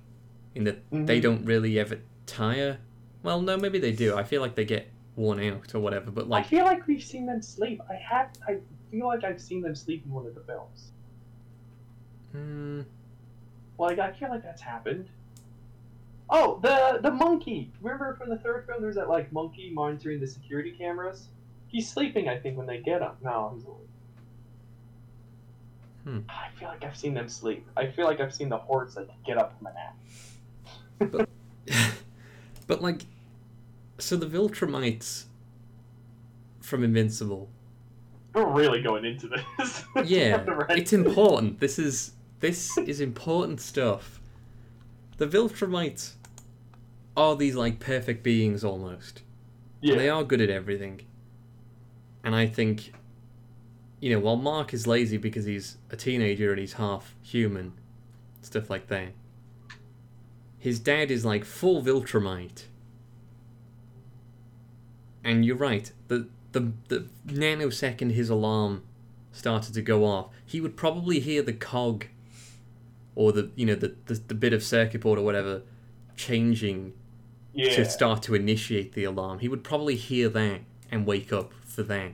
in that they Mhm. don't really ever tire. Well, no, maybe they do. I feel like they get worn out or whatever. But like, I feel like we've seen them sleep. I have. I feel like I've seen them sleep in one of the films. mm, Like I feel like that's happened. Oh, the the monkey. Remember from the third film? There's that like monkey monitoring the security cameras. He's sleeping, I think, when they get him. No, he's awake. Hmm. I feel like I've seen them sleep. I feel like I've seen the horse like get up from a nap. But but like, so the Viltrumites from Invincible. We're really going into this. yeah, Right. it's important. This is this is important stuff. The Viltrumites are these like perfect beings almost. Yeah. They are good at everything. And I think you know, while Mark is lazy because he's a teenager and he's half human, stuff like that. His dad is like full Viltrumite. And you're right, the the the nanosecond his alarm started to go off, he would probably hear the cog or the you know the the, the bit of circuit board or whatever changing yeah. to start to initiate the alarm. He would probably hear that and wake up for that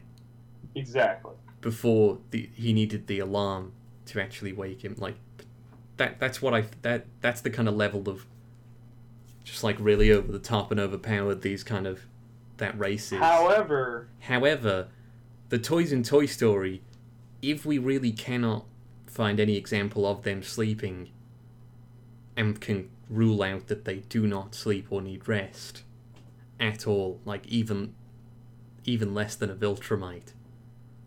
Exactly. before the he needed the alarm to actually wake him. Like that that's what I that that's the kind of level of just like really over the top and overpowered these kind of that race is. However, However, the toys in Toy Story, if we really cannot find any example of them sleeping and can rule out that they do not sleep or need rest at all, like even even less than a Viltrumite,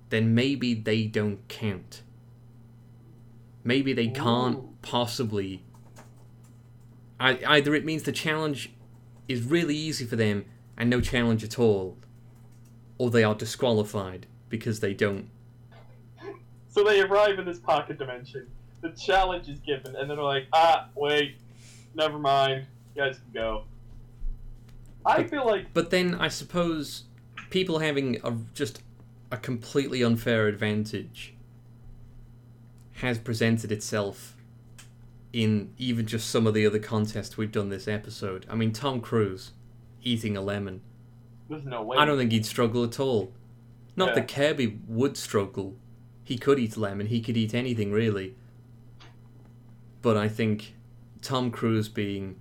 then maybe they don't count. Maybe they can't Ooh. possibly. I, either it means the challenge is really easy for them and no challenge at all, or they are disqualified because they don't. so they arrive in this pocket dimension. The challenge is given, and then they're like, ah, wait, never mind. You guys can go. I But- feel like But then I suppose people having a, just a completely unfair advantage has presented itself in even just some of the other contests we've done this episode. I mean, Tom Cruise eating a lemon. there's no way. I don't think he'd struggle at all. Not Yeah. that Kirby would struggle. He could eat lemon. He could eat anything really. But I think Tom Cruise being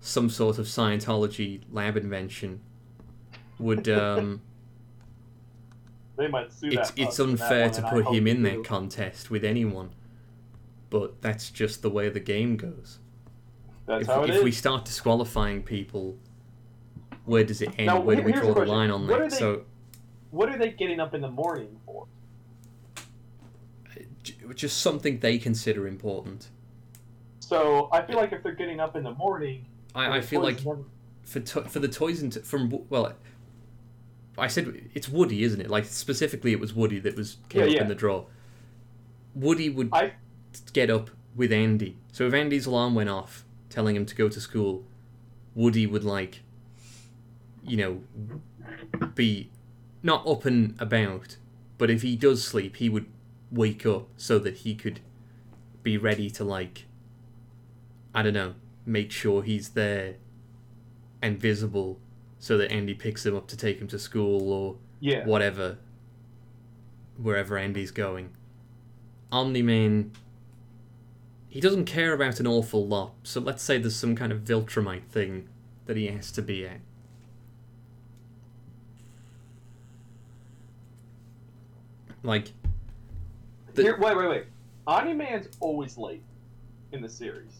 some sort of Scientology lab invention would um, they might sue it's that it's unfair to put him in that contest with anyone. But that's just the way the game goes. That's if how it if is. we start disqualifying people, where does it end? Now, where do we draw the the line on What that? they- So What are they getting up in the morning for? just something they consider important. So I feel like if they're getting up in the morning, I, I feel like never- for to- for the toys and t- from well, I said it's Woody, isn't it? Like specifically, it was Woody that was came Yeah, up yeah. in the draw. Woody would I get up with Andy. So if Andy's alarm went off, telling him to go to school, Woody would like, you know, be not up and about, but if he does sleep, he would wake up so that he could be ready to like, I don't know, make sure he's there and visible, so that Andy picks him up to take him to school or yeah. whatever, wherever Andy's going. Omni Man, he doesn't care about an awful lot. So let's say there's some kind of Viltrumite thing that he has to be at. Like, the- Here, wait, wait, wait. Omni Man's always late in the series.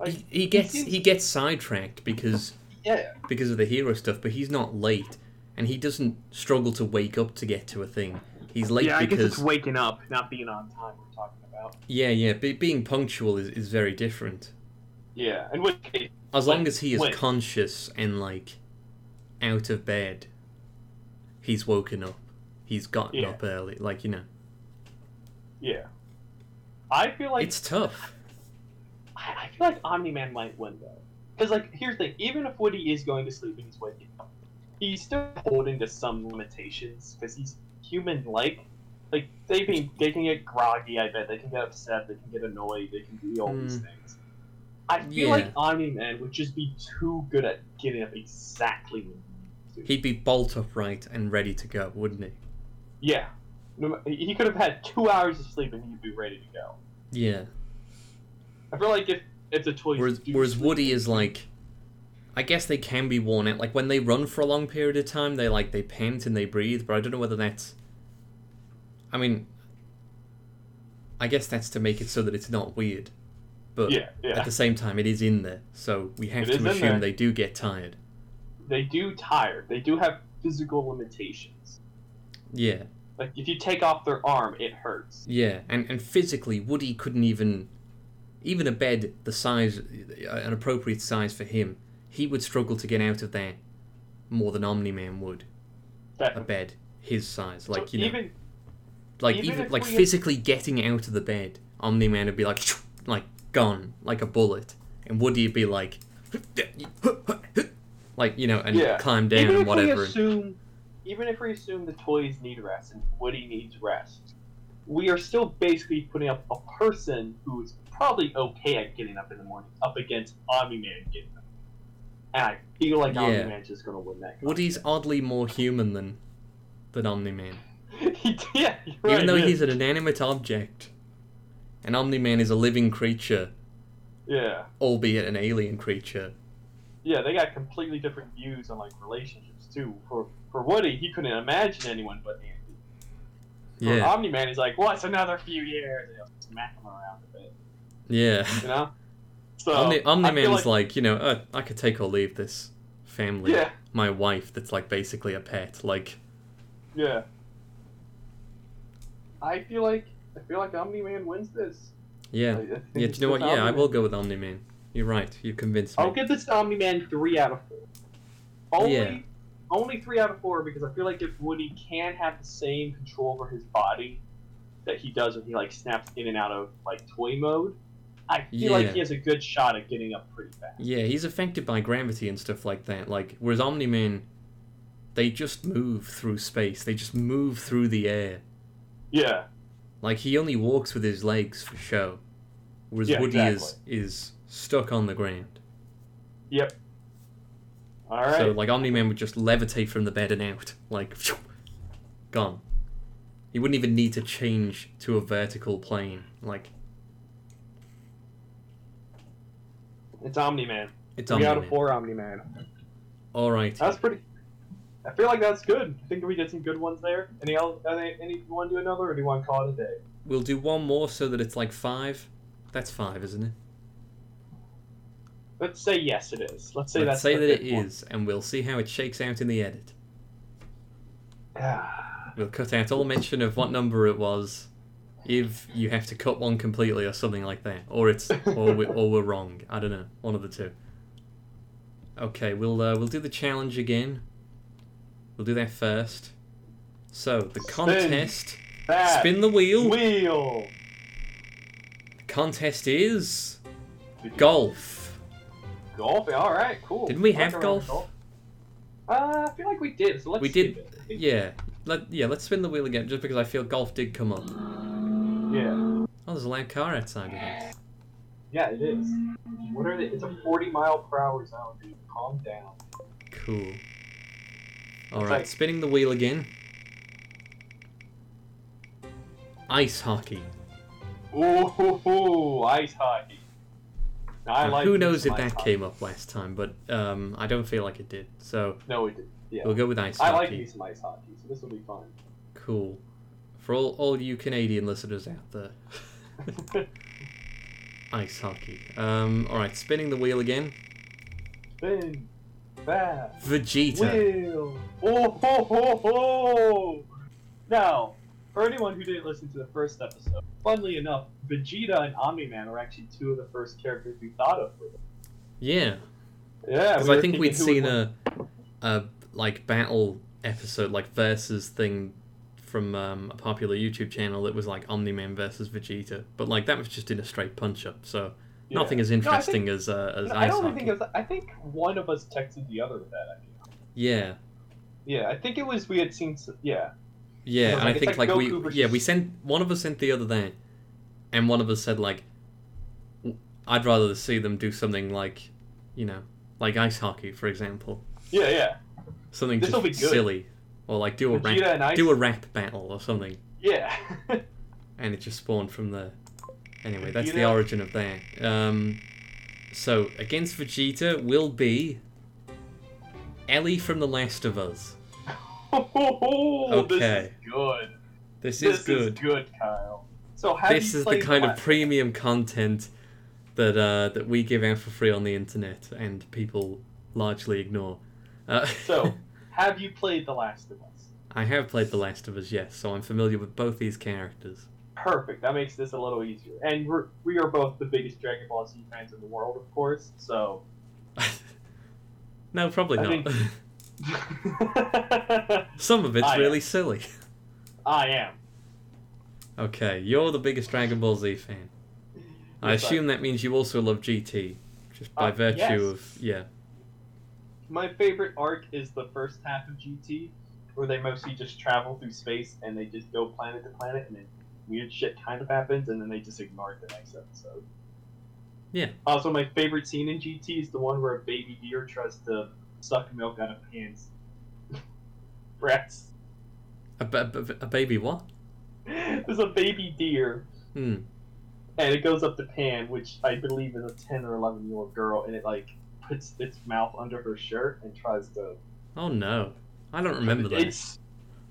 Like, he, he gets seems- he gets sidetracked because yeah, because of the hero stuff, but he's not late, and he doesn't struggle to wake up to get to a thing. He's late yeah. I guess because it's waking up, not being on time. We're talking about. Yeah, yeah, be, being punctual is, is very different. Yeah, and which case, As long as he is wait. conscious and like out of bed, he's woken up. He's gotten Yeah. up early. Like you know, yeah. I feel like it's tough. I, I feel like Omni Man might win though, because like here's the thing: even if Woody is going to sleep and he's waking up, he's still holding to some limitations because he's human-like. Like they can they can get groggy. I bet they can get upset. They can get annoyed. They can do all these Hmm. things. I feel Yeah. like Omni Man would just be too good at getting up exactly when he needs to. He'd be bolt upright and ready to go, wouldn't he? Yeah. He could have had two hours of sleep and he'd be ready to go. Yeah. I feel like if if the toys Whereas, whereas Woody is like, I guess they can be worn out. Like when they run for a long period of time, they like they pant and they breathe. But I don't know whether that's. I mean, I guess that's to make it so that it's not weird. But yeah, yeah, at the same time, it is in there, so we have It to assume they do get tired. they do tire. They do have physical limitations. Yeah, Like if you take off their arm, it hurts. yeah, and and physically, Woody couldn't even, even a bed the size, uh, an appropriate size for him, he would struggle to get out of there, more than Omni Man would. A bed his size, like So you know, even like even even, like we had- physically getting out of the bed, Omni Man would be like, like gone, like a bullet, and Woody would be like, like you know, and Yeah. climb down even and if whatever. we assume, even if we assume the toys need rest and Woody needs rest, we are still basically putting up a person who is probably okay at getting up in the morning up against Omni Man getting up. And I feel like Omni Yeah. Man's just gonna win that. Woody's oddly more human than than Omni Man. he, yeah, you're right, Even though yeah. he's an inanimate object, and Omni Man is a living creature, yeah. albeit an alien creature. Yeah, they got completely different views on like relationships too. For for Woody, he couldn't imagine anyone but Andy. For Yeah, Omni Man, he's like, "What's another few years?" And he'll smack him around a bit, yeah. you know. So Omni Omni Man's like, like, you know, uh, I could take or leave this family. yeah, My wife, that's like basically a pet. Like, yeah. I feel like I feel like Omni Man wins this. yeah, I- I yeah. Do you know what? Yeah, I Omni-Man. will go with Omni Man. You're right. You convinced me. I'll give this to Omni Man three out of four. Only, Yeah. only three out of four because I feel like if Woody can have the same control over his body that he does when he like snaps in and out of like toy mode, I feel like he has a good shot at getting up pretty fast. Yeah, he's affected by gravity and stuff like that. Like, whereas Omni Man, they just move through space. They just move through the air. Yeah, Like he only walks with his legs for show, whereas Yeah, Woody is exactly. is stuck on the ground. yep. All right. So like Omni Man would just levitate from the bed and out, like gone. He wouldn't even need to change to a vertical plane. Like it's Omni Man. it's Omni out of Man. four Omni Man. All right. That's pretty. I feel like that's good. I think we did some good ones there. Any else? Any, any you want to do another, or do you want to call it a day? We'll do one more so that it's like five. That's five, isn't it? Let's say yes, it is. Let's say Let's that's say that it one. is, and we'll see how it shakes out in the edit. Ah, We'll cut out all mention of what number it was, if you have to cut one completely or something like that, or it's or we, or we're wrong. I don't know, one of the two. Okay, we'll uh, we'll do the challenge again. We'll do that first. So the Spin. contest. That Spin the wheel. wheel. The contest is golf. Golf. All right, cool. Didn't we I'll have go golf? around Uh, I feel like we did. So let's We did. it. Yeah. Let yeah. Let's spin the wheel again, just because I feel golf did come up. Yeah. Oh, there's a loud car outside of us. Yeah, it is. What are they? It's a 40 mile per hour zone, dude. Calm down. Cool. All right, spinning the wheel again. Ice hockey. Ooh, hoo, hoo, ice hockey. Now, like who knows if that hockey. came up last time, but um, I don't feel like it did. So No, we did. Yeah. we'll go with ice Hockey. I hockey. like ice hockey, so this will be fun. Cool. For all, all you Canadian listeners out there, ice hockey. Um, all right, spinning the wheel again. Spin. Fast. Vegeta. Wheel. Oh ho ho ho! Now, for anyone who didn't listen to the first episode, funnily enough, Vegeta and Omni Man were actually two of the first characters we thought of. For them. Yeah, Yeah, because we I think we'd seen a, a like battle episode, like versus thing from um, a popular YouTube channel that was like Omni Man versus Vegeta, but like that was just in a straight punch up, so Yeah. nothing as No, I think- interesting as uh, as No, I don't hockey. think it was. I think one of us texted the other with that idea. Yeah, Yeah, I think it was we had seen. Yeah, yeah, and like- I think like like, we versus- yeah we sent one of us sent the other that, and one of us said like, I'd rather see them do something like, you know, like ice hockey for example, yeah, yeah, something This'll just silly, or like do a Vegeta rap Ice. do a rap battle or something. yeah. and it just spawned from there. Anyway, that's the origin of that. Um, so against Vegeta will be Ellie from The Last of Us. oh, this Okay. is good. This, This is good. is good, Kyle. So have This is the kind of premium content that uh, that we give out for free on the internet, and people largely ignore. Uh, So, have you played The Last of Us? I have played The Last of Us, yes, so I'm familiar with both these characters. Perfect. That makes this a little easier. And we're, we are both the biggest Dragon Ball Z fans in the world, of course. So, no, probably I not. think- Some of it's I am. really silly. I am. Okay, you're the biggest Dragon Ball Z fan. I assume that means you also love GT, just by Uh, virtue yes. of yeah. My favorite arc is the first half of GT, where they mostly just travel through space and they just go planet to planet, and then weird shit kind of happens, and then they just ignore it the next episode. Yeah. Also, my favorite scene in GT is the one where a baby deer tries to suck milk out of Pan's breasts. A, ba- ba- a baby what? There's a baby deer, Hmm. and it goes up to Pan, which I believe is a 10 or 11 year old girl, and it like puts its mouth under her shirt and tries to Oh no, I don't remember that. It's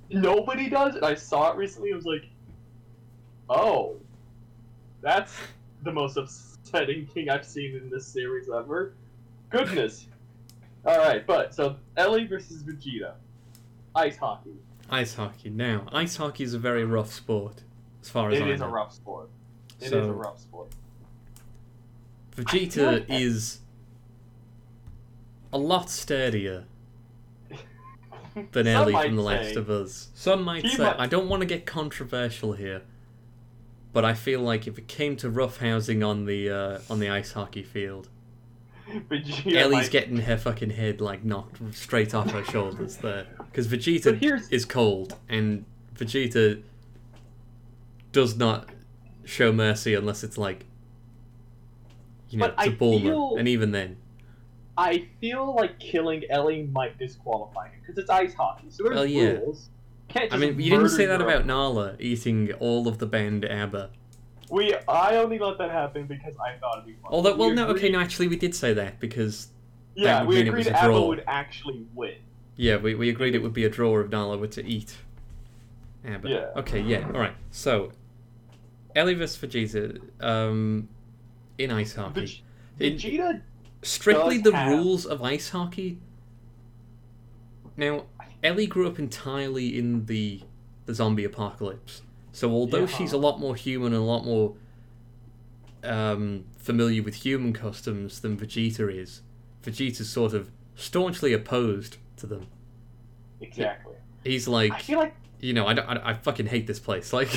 nobody does it. I saw it recently. I was like, oh, that's the most upsetting thing I've seen in this series ever. Goodness. All right, but so Ellie versus Vegeta, ice hockey. Ice hockey. Now, ice hockey is a very rough sport, as far as It I is know. a rough sport. It is So- a rough sport. Vegeta is a lot sturdier than Ellie from The say- Last of Us. Some might say. might- I don't want to get controversial here, but I feel like if it came to roughhousing on the uh, on the ice hockey field, Vegeta Ellie's getting her fucking head like knocked straight off her shoulders there because Vegeta is cold and Vegeta does not show mercy unless it's like you know But to I Bulma, feel- and even then. I feel like killing Ellie might disqualify him because it's ice hockey, so there's Well, yeah. rules. I mean, you didn't say that about Nala eating all of the band ABBA. We I only let that happen because I thought it'd be fun. Although, well, We no, okay, agreed- no, actually, we did say that because Yeah, would we mean it agreed was a Abba would actually win. yeah, we, we agreed it would be a draw if Nala were to eat ABBA. Yeah. Okay, yeah, all right. So, Ellie vs Vegeta, um, in ice hockey. Veg- Vegeta, strictly the have- rules of ice hockey. Now, Ellie grew up entirely in the the zombie apocalypse, so although Yeah. she's a lot more human and a lot more um, familiar with human customs than Vegeta is, Vegeta's sort of staunchly opposed to them. exactly. He's like, I feel like you know, I, don't, I, I fucking hate this place. Like,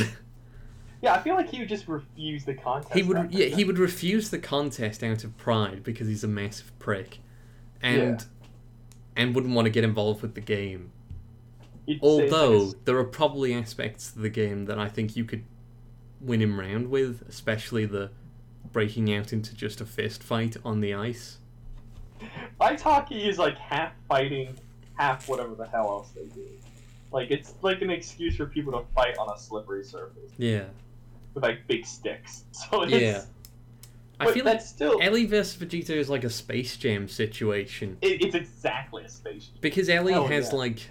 yeah, I feel like he would just refuse the contest. he would, yeah, he would refuse the contest out of pride because he's a massive prick, and and wouldn't want to get involved with the game. Say like Although there are probably aspects of the game that I think you could win him round with, especially the breaking out into just a fist fight on the ice. ice hockey is like half fighting, half whatever the hell else they do. Like it's like an excuse for people to fight on a slippery surface Yeah, with like big sticks. So it's, Yeah. I feel like still Ellie versus Vegeta is like a Space Jam situation it, it's exactly a space. Jam. Because Ellie Hell has yeah. like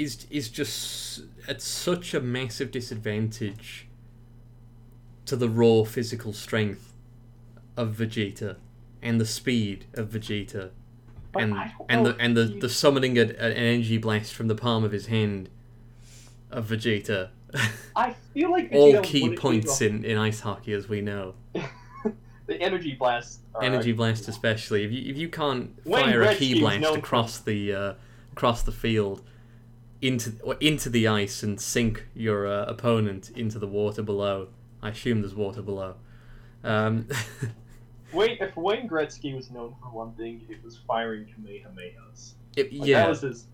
is is just at such a massive disadvantage to the raw physical strength of Vegeta and the speed of Vegeta But and and the and the, the summoning a, an energy blast from the palm of his hand of Vegeta. I feel like All key points in, in ice hockey, as we know. the energy blast. Energy blast, especially if you if you can't fire a ki blast across the uh, across the field into or into the ice and sink your uh, opponent into the water below. I assume there's water below. Um, Wayne, if Wayne Gretzky was known for one thing, it was firing Kamehamehas. it, Like, yeah, that was his.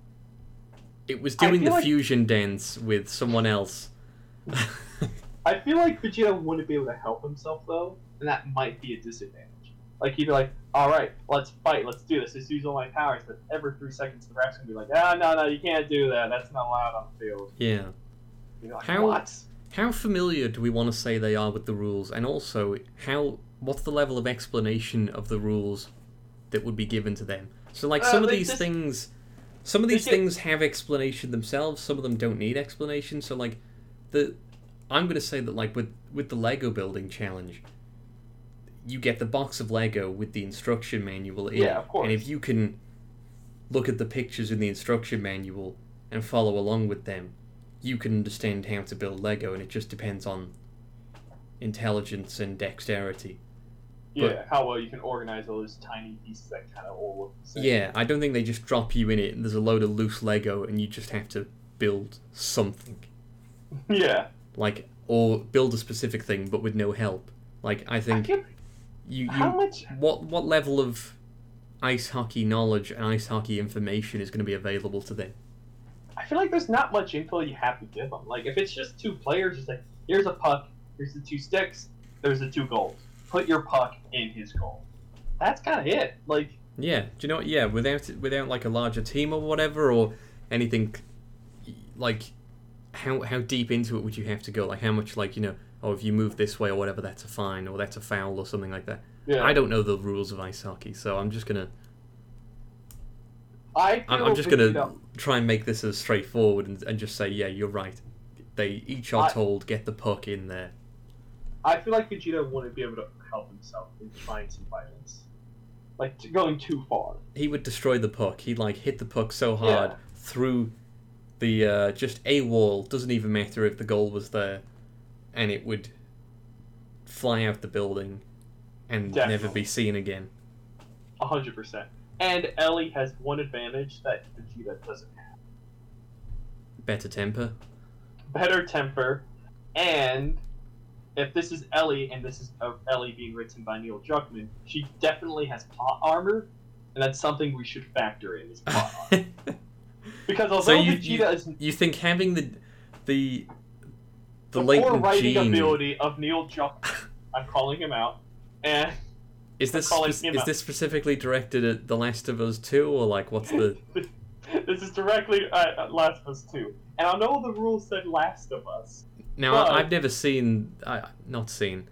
it was doing the like- fusion dance with someone else. I feel like Vegeta wouldn't be able to help himself though, and that might be a disadvantage. Like he'd be like, "All right, let's fight, let's do this, let's use all my powers." But every three seconds, the ref's gonna be like, "Ah, no, no, you can't do that. That's not allowed on the field." yeah. You're like, How- "What?" How familiar do we want to say they are with the rules, and also how what's the level of explanation of the rules that would be given to them? So, like Uh, some of these just- things, some of these get- things have explanation themselves. Some of them don't need explanation. So, like the, I'm going to say that like with with the Lego building challenge, you get the box of Lego with the instruction manual in Yeah, of course. and if you can look at the pictures in the instruction manual and follow along with them, you can understand how to build Lego, and it just depends on intelligence and dexterity. Yeah, how well you can organize all those tiny pieces that kind of all look the same. Yeah, I don't think they just drop you in it and there's a load of loose Lego and you just have to build something. yeah. Like, or build a specific thing but with no help. Like, I I think feel, you, how much? what what level of ice hockey knowledge and ice hockey information is going to be available to them? I feel like there's not much info you have to give them. Like if it's just two players, it's like here's a puck, here's the two sticks, there's the two goals. Put your puck in his goal. That's kind of it. Like Yeah, do you know what? Yeah, without without like a larger team or whatever or anything, like how how deep into it would you have to go? Like how much like you know, oh if you move this way or whatever, that's a fine or that's a foul or something like that. yeah, I don't know the rules of ice hockey, so I'm just gonna I I'm, I'm just gonna try and make this as straightforward and, and just say yeah, you're right. They each are I- told get the puck in there. I feel like Vegeta wouldn't be able to help himself in trying some violence, like t- going too far. He would destroy the puck. He'd like hit the puck so hard Yeah. through the uh, just a wall. Doesn't even matter if the goal was there, and it would fly out the building and never be seen again. A hundred percent. And Ellie has one advantage that Vegeta doesn't have: Better temper. better temper, and if this is Ellie and this is Ellie being written by Neil Druckmann, she definitely has plot armor, and that's something we should factor in. Is plot armor. Because although you- Vegeta is you think having the the the the latent writing gene ability of Neil Druckmann, I'm calling him out, and is this him is out. this specifically directed at The Last of Us Two or like what's the this is directly at at Last of Us 2. And I know the rules said Last of Us. now But- I, I've never seen I not seen.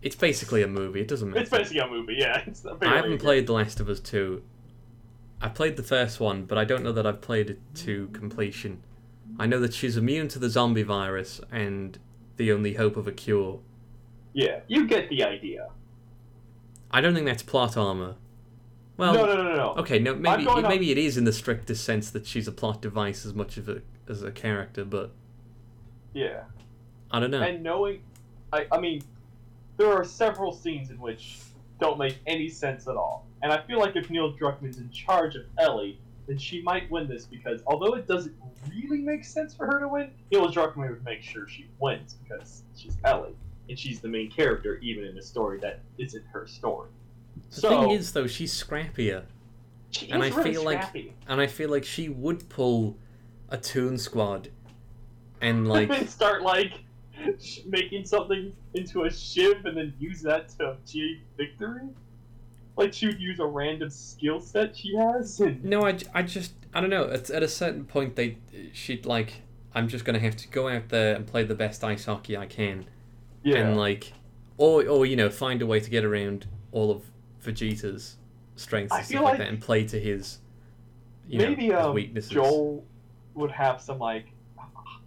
It's basically a movie. It doesn't matter. It's basically a movie, yeah. I haven't played The Last of Us 2. I played the first one, but I don't know that I've played it to completion. I know that she's immune to the zombie virus and the only hope of a cure. Yeah, you get the idea. I don't think that's plot armor. Well, no, no, no, no, okay, no, maybe maybe it is in the strictest sense that she's a plot device as much of a as a character, but Yeah. I don't know. And knowing, I, I mean, there are several scenes in which don't make any sense at all. And I feel like if Neil Druckmann's in charge of Ellie, then she might win this because although it doesn't really make sense for her to win, Neil Druckmann would make sure she wins because she's Ellie and she's the main character, even in a story that isn't her story. The so thing is, though, she's scrappier, she and is I really feel like- scrappy. and I feel like she would pull a Toon Squad, and like and start like making something into a ship and then use that to achieve victory. Like she would use a random skill set she has. And... No, I just I don't know. At, at a certain point, they she'd like I'm just gonna have to go out there and play the best ice hockey I can, Yeah. and like, or or you know find a way to get around all of Vegeta's strengths and stuff like, like that and play to his you Maybe know his um, weaknesses. Joel would have some like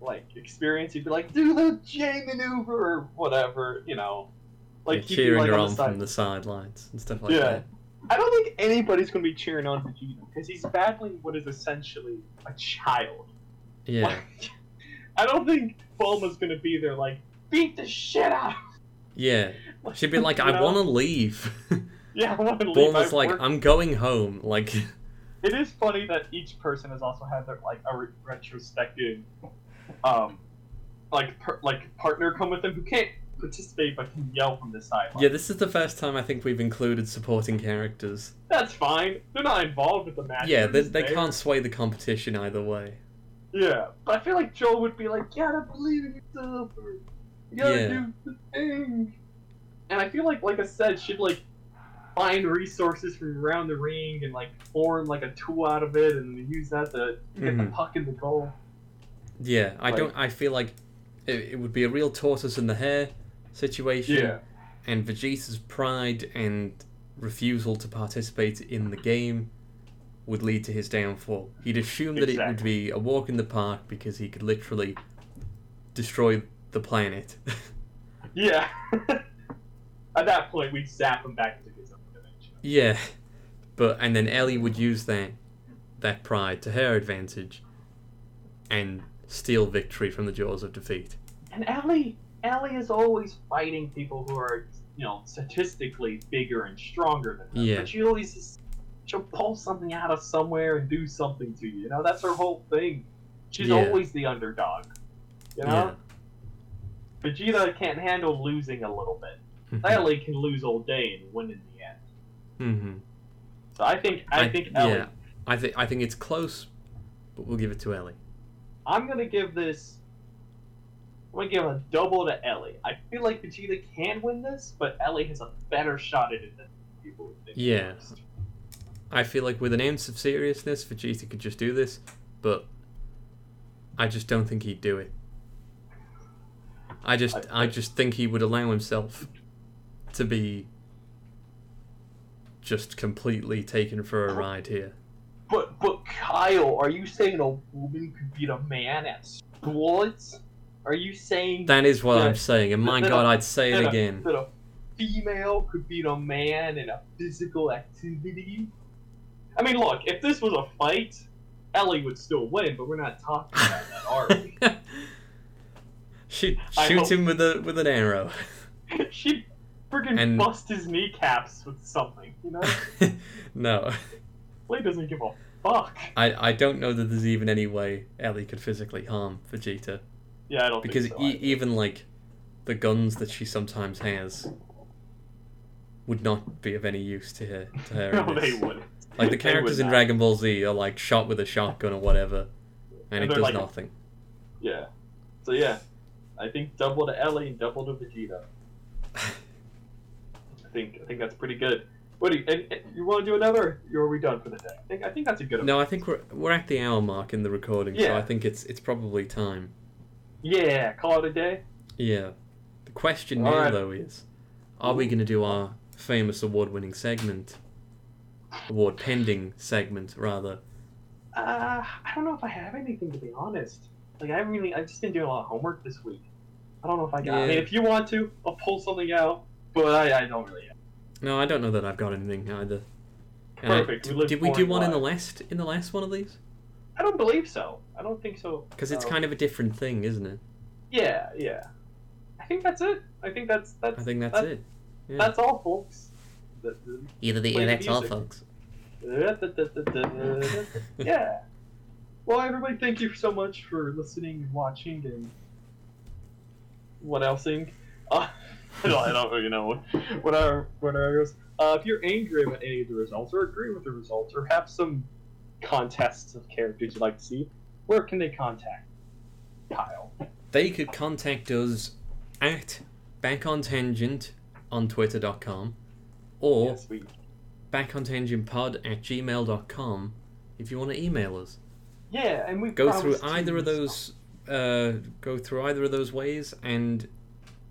like experience. He'd be like, do the J maneuver or whatever, you know. Like cheering like, her on the from the sidelines and stuff like Yeah. that. I don't think anybody's gonna be cheering on Vegeta because he's battling what is essentially a child. Yeah, Like, I don't think Bulma's gonna be there like beat the shit out. yeah. She'd be like, I want to leave. Yeah, I want to leave. Bulma's I've like, worked- I'm going home. Like, It is funny that each person has also had their like a re- retrospective, um, like per- like partner come with them who can't participate but can yell from the sideline. yeah, this is the first time I think we've included supporting characters. that's fine. They're not involved with the match. Yeah, they, they can't sway the competition either way. Yeah, but I feel like Joel would be like, "You gotta believe in yourself, or you gotta Yeah. do the thing." And I feel like, like I said, she'd like find resources from around the ring and like form like a tool out of it and use that to get the Mhm. puck in the goal. Yeah, I Like- don't. I feel like it, it would be a real tortoise in the hare situation. And Vegeta's pride and refusal to participate in the game would lead to his downfall. He'd assume that it would be a walk in the park because he could literally destroy the planet. Yeah. At that point, we'd zap him back into his own dimension. yeah, but and then Ellie would use that that pride to her advantage and steal victory from the jaws of defeat. And Ellie, Ellie is always fighting people who are, you know, statistically bigger and stronger than her. Yeah. But she always just, she'll pull something out of somewhere and do something to you. You know, that's her whole thing. She's Yeah. always the underdog. You Yeah. know, Vegeta can't handle losing a little bit. Ellie can lose all day and win in the end. Mm-hmm. So I think I, think Ellie. yeah, I think I think it's close, but we'll give it to Ellie. I'm gonna give this. I'm gonna give a double to Ellie. I feel like Vegeta can win this, but Ellie has a better shot at it than people would think. Yeah. I feel like with an ounce of seriousness, Vegeta could just do this, but I just don't think he'd do it. I just I- I just think he would allow himself to be just completely taken for a ride here. But but Kyle, are you saying a woman could beat a man at sports? Are you saying That is what Yeah. I'm saying, and my god, I'd say it a- again. that a female could beat a man in a physical activity? I mean, look, if this was a fight, Ellie would still win, but we're not talking about that, are we? I shoot him with a with an arrow. She'd freaking And- bust his kneecaps with something, you know? no, Lee doesn't give a fuck. I, I don't know that there's even any way Ellie could physically harm Vegeta Yeah, I don't because think so. e- even like the guns that she sometimes has would not be of any use to her. To her no, they wouldn't. Like the characters in. Dragon Ball Z are like shot with a shotgun or whatever, and, And it does like- nothing. Yeah. So yeah, I think double to Ellie and double to Vegeta. I think I think that's pretty good. What do you, and, and you want to do another? Or are we done for the day? I think I think that's a good. No, I think we're we're at the hour mark in the recording, so I think it's it's probably time. Yeah, call it a day. Yeah. The question All now right. though is, are we going to do our famous award-winning segment, award pending segment rather? Uh, I don't know if I have anything to be honest. Like I really, I've just been doing a lot of homework this week. I don't know if I got. I mean, if you want to, I'll pull something out, but I, I don't really. Have. No, I don't know that I've got anything either. Perfect, I, we did we do one in the last in the last one of these? I don't believe so. I don't think so. Because it's Um, kind of a different thing, isn't it? Yeah, yeah. I think that's it. I think that's that's. I think that's that- it. Yeah. That's all, folks. The- the- Either the play the that's all, folks. yeah. Well, everybody, thank you so much for listening, and watching, and what elsing. Uh, I don't really know what our what our uh, if you're angry about any of the results or agree with the results or have some contests of characters you'd like to see, where can they contact Kyle? They could contact us at back on tangent on twitter.com or yes, we back on tangent pod at gmail.com if you want to email us. yeah, and we Go through either of those uh, go through either of those ways and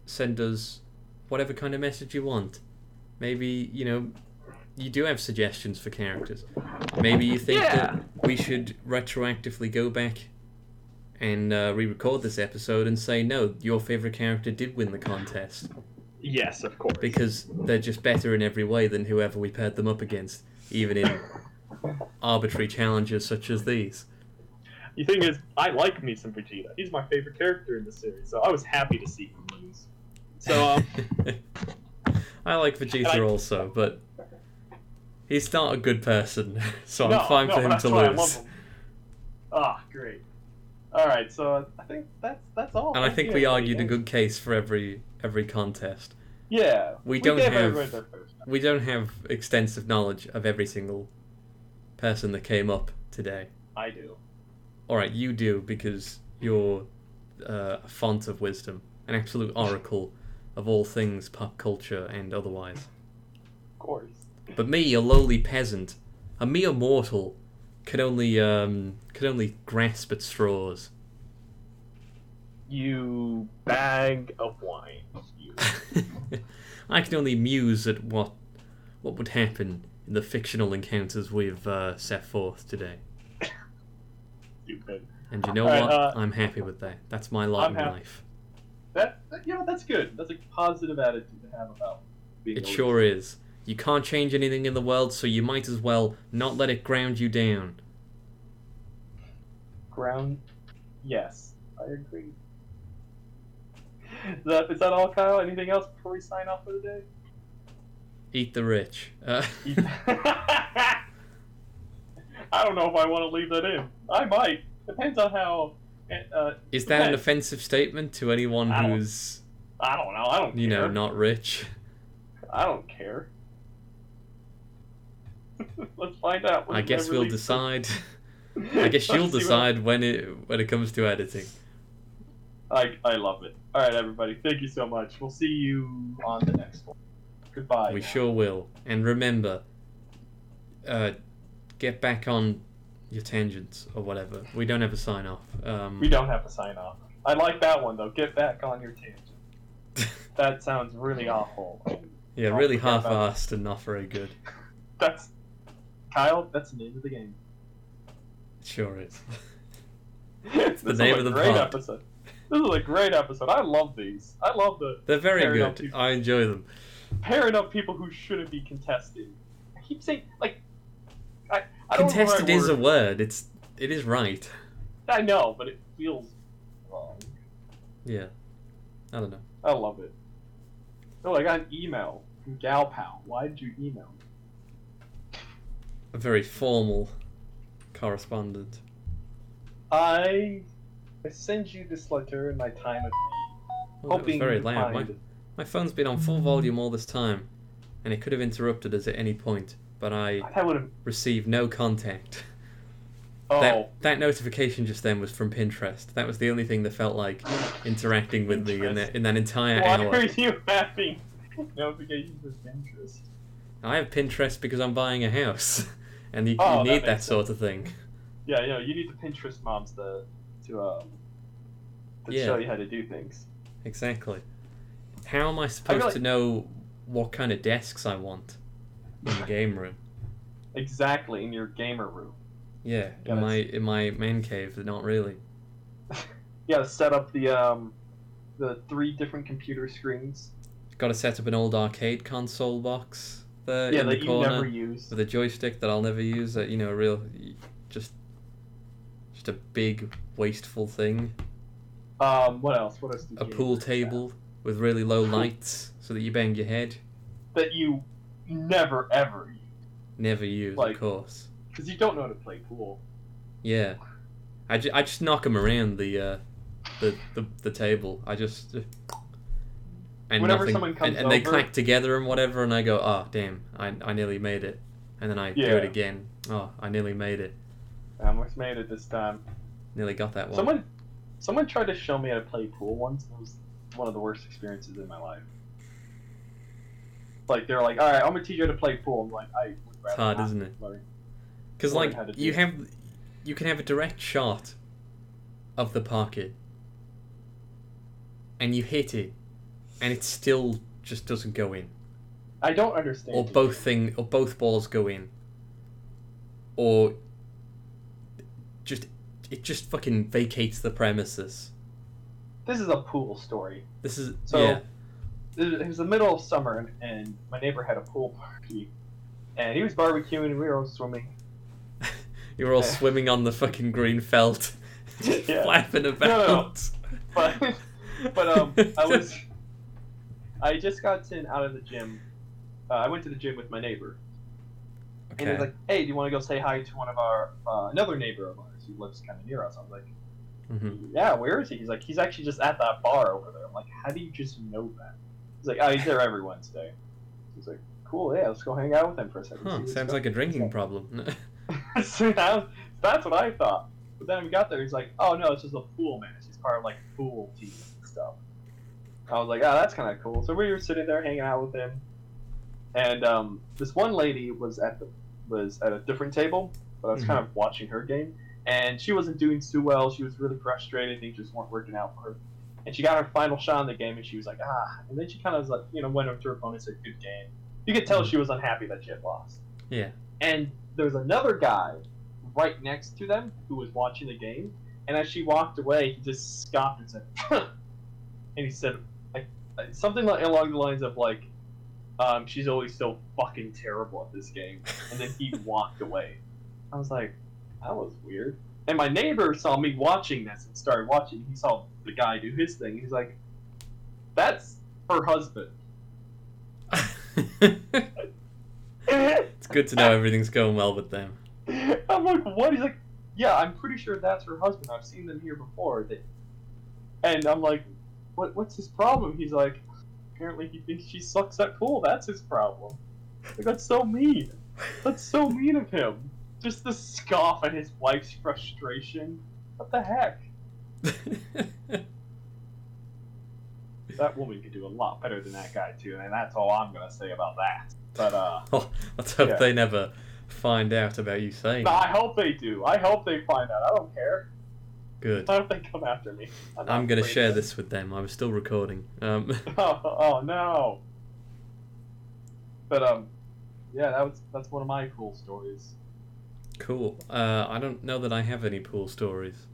send us whatever kind of message you want. Maybe, you know, you do have suggestions for characters. Maybe you think Yeah. that we should retroactively go back and uh, re-record this episode and say no, your favorite character did win the contest Yes, of course. because they're just better in every way than whoever we paired them up against, even in arbitrary challenges such as these. The thing is, I like me some Vegeta. He's my favorite character in the series, so I was happy to see him lose. So, um, I like Vegeta I- also, but he's not a good person, so I'm fine no, for him to why I love lose. Ah, great. All right, so I think that's that's all. And I think we argued a good case for every every contest. Yeah, We don't have- everybody their first time. We don't have extensive knowledge of every single person that came up today. I do. All right, you do because you're uh, a font of wisdom, an absolute oracle of all things pop culture and otherwise. Of course. But me, a lowly peasant, a mere mortal, could only um, could only grasp at straws. You bag of wine. You. I can only muse at what what would happen in the fictional encounters we've uh, set forth today. Stupid. And you know what? uh, I'm happy with that. That's my lot I'm in happy. life. That, that you know that's good. That's a positive attitude to have about being. It sure is. You can't change anything in the world, so you might as well not let it ground you down. ground. Yes, I agree. Is that, is that all, Kyle? Anything else before we sign off for the day? Eat the rich. Uh, I don't know if I want to leave that in. I might. Depends on how. Uh, is that an offensive statement to anyone I who's, I don't know. I don't you know, not rich? I don't care. Let's find out. when I guess we'll decide. I guess you'll decide when it when it comes to editing. I, I love it. All right, everybody. Thank you so much. We'll see you on the next one. Goodbye. We now. sure will. And remember, uh, get back on your tangents or whatever. We don't have a sign off. Um, We don't have to sign off. I like that one though. Get back on your tangent. That sounds really awful. yeah, Don't really half-assed and not very good. That's Kyle. That's the name of the game. It sure is. It's the name of the great pod. episode. This is a great episode. I love these. I love the They're very good. I enjoy them. pairing up people who shouldn't be contested. I keep saying like, I, I don't know the right Contested is a word. word. It's it is right. I know, but it feels wrong. Yeah. I don't know. I love it. Oh, I got an email from Gal Pal. Why did you email me? A very formal correspondent. I I send you this letter in my time of Oh, was hoping very loud. My, my phone's been on full volume all this time, and it could have interrupted us at any point, but I That would have. received no contact. Oh, That that notification just then was from Pinterest. That was the only thing that felt like interacting with me in that in that entire why hour. are you having notifications with Pinterest? I have Pinterest because I'm buying a house, and you, Oh, you need that makes sort of thing. Yeah, yeah. You need the Pinterest moms to to um to Yeah. show you how to do things. Exactly. How am I supposed like- to know what kind of desks I want in the game room? Exactly in your gamer room. Yeah, Yeah, in my in my man cave, not really. You gotta set up the um the three different computer screens. Got to set up an old arcade console box there yeah, in that the you corner never use. with a joystick that I'll never use. Uh, you know, a real just just a big wasteful thing. Um, what else? What else? do A pool table with really low lights so that you bang your head. that you never ever use. never use, Like- of course. because you don't know how to play pool. Yeah, I, ju- I just knock them around the uh, the, the the table. I just uh, and Whenever nothing, someone comes and, and they clack together and whatever, and I go, oh damn, I I nearly made it, and then I do it again. Oh, I nearly made it. I almost made it this time. Nearly got that one. Someone, someone tried to show me how to play pool once. It was one of the worst experiences in my life. Like they're like, "All right, I'm gonna teach you how to play pool." I'm like, I would rather It's hard, not isn't it? Because like how to do you it. have, you can have a direct shot of the pocket, and you hit it, and it still just doesn't go in, I don't understand. or both thing, or both balls go in, or just it just fucking vacates the premises. This is a pool story. This is So- yeah. It was the middle of summer, and, my neighbor had a pool party, and he was barbecuing, and we were all swimming. You were all swimming on the fucking green felt, Yeah. flapping no, about. But but um, I was I just got in out of the gym. Uh, I went to the gym with my neighbor, and okay. was like, "Hey, do you want to go say hi to one of our uh, another neighbor of ours who lives kind of near us?" I was like, Mhm. "Yeah, where is he?" He's like, "He's actually just at that bar over there." I'm like, "How do you just know that?" He's like, "Oh, he's there every Wednesday." He's like, "Cool, yeah, let's go hang out with him for a second. Huh, sounds like a drinking on." problem. so that- that's what I thought. But then we got there, he's like, "Oh no, it's just a pool match. He's part of like pool team and stuff." I was like, "Oh, that's kind of cool." So we were sitting there hanging out with him, and um, this one lady was at the was at a different table, but I was kind of watching her game, and she wasn't doing too well. She was really frustrated. Things just weren't working out for her. And she got her final shot in the game, and she was like, "Ah!" And then she kind of was like, you know, went up to her opponent and said, "Good game." You could tell she was unhappy that she had lost. yeah. And there was another guy right next to them who was watching the game. And as she walked away, he just scoffed and said, and he said something like, along the lines of like, um, "She's always so fucking terrible at this game." And then he walked away. I was like, that was weird. And my neighbor saw me watching this and started watching. He saw the guy do his thing. He's like, "That's her husband." it's good to know everything's going well with them. I'm like, what? He's like, yeah, I'm pretty sure that's her husband. I've seen them here before. They... And I'm like, what? What's his problem? He's like, apparently he thinks she sucks at pool. That's his problem. Like, that's so mean. That's so mean of him. Just the scoff at his wife's frustration. What the heck? That woman could do a lot better than that guy too, and that's all I'm gonna say about that. But uh, oh, let's hope Yeah. they never find out about you saying. I hope they do. I hope they find out. I don't care. Good. I hope they come after me. not I'm gonna share of this with them. I'm still recording. Um, Oh, oh no. But um, yeah, that was that's one of my cool stories. cool. Uh, I don't know that I have any pool stories.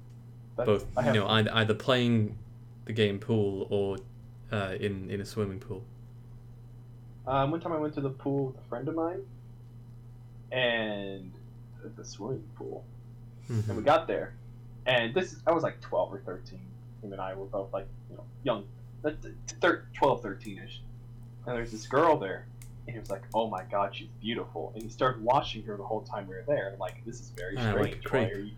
That's, Both, I you know, either, either playing the game pool or uh, in in a swimming pool. um, one time I went to the pool with a friend of mine, and the swimming pool, and we Mhm. got there, and this is I was like twelve or thirteen. Him and I were both like you know young, 12, 13 ish, and there's this girl there. And he was like, "Oh my God, she's beautiful," and he started watching her the whole time we were there. And I'm like, "This is very Ah, strange. Why are you?"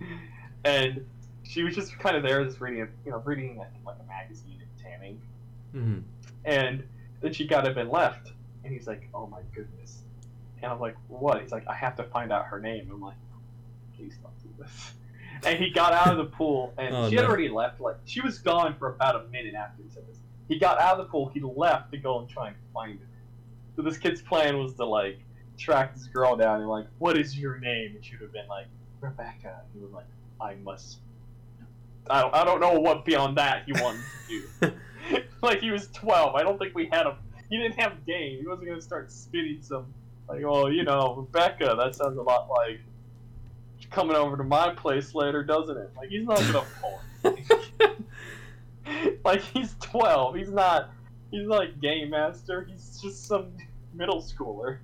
here?" And she was just kind of there, just reading, a, you know, reading I think like a magazine and tanning. Mhm. And then she got up and left. And he's like, "Oh my goodness." And I'm like, "What?" He's like, "I have to find out her name." I'm like, "Please don't do this." And he got out of the pool, and Oh, she had no. already left. Like she was gone for about a minute after he said this. He got out of the pool. He left to go and try and find her. So this kid's plan was to like track this girl down and like, "What is your name?" And she would have been like, "Rebecca." And he was like, "I must." I don't, I don't know what beyond that he wanted to do. like he was 12. I don't think we had him. He didn't have game. He wasn't gonna start spitting some like, oh, you know, Rebecca. That sounds a lot like coming over to my place later, doesn't it? Like he's not gonna pull. like he's 12. He's not. He's like game master. He's just some middle schooler.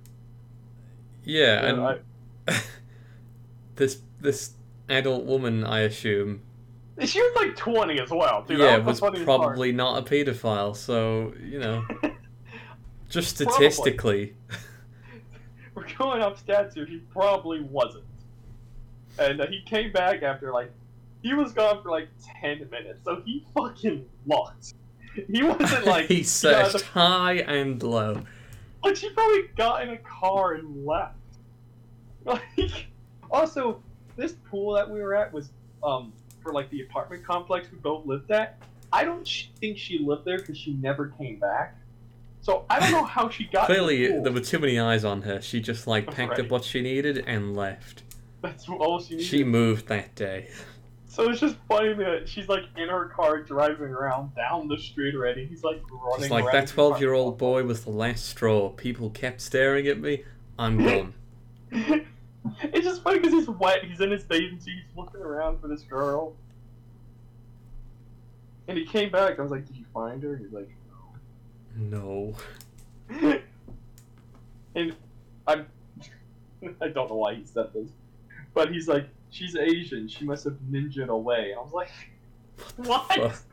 Yeah, You and know, this this adult woman, I assume, she was like 20 as well. Dude. yeah, was funniest part. probably not a paedophile. So you know, just Probably. statistically, We're going up stats here. he probably wasn't. And uh, he came back after like he was gone for like ten minutes, so he fucking looked. He wasn't like he searched the- high and low. like she probably got in a car and left. Like, also, this pool that we were at was um for like the apartment complex we both lived at. I don't sh- think she lived there because she never came back. So I don't know how she got. the Clearly, pool. there were too many eyes on her. She just like packed Right. up what she needed and left. That's all she needed. She moved that day. So it's just funny that she's like in her car driving around down the street already. He's like running. It's like that 12 year old boy was the last straw. People kept staring at me. I'm gone. it's just funny because he's wet. He's in his bathing suit. He's looking around for this girl. And he came back. I was like, "Did you find her?" He's like, no. "No." and I'm. I don't know why he said this, but he's like, "She's Asian. She must have ninjaed away." I was like, "What?"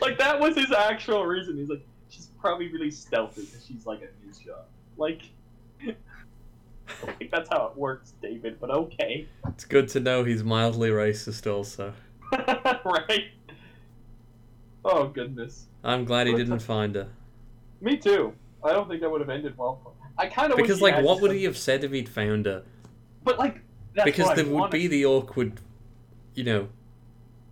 Like that was his actual reason. He's like, she's probably really stealthy because she's like a ninja. Like, I think that's how it works, David. But okay, It's good to know he's mildly racist also. right? Oh goodness, I'm glad he didn't find her. me too. I don't think that would have ended well. For I kind of Because, like, what would he have said if he'd found her? But like, that's because there would be the awkward, you know,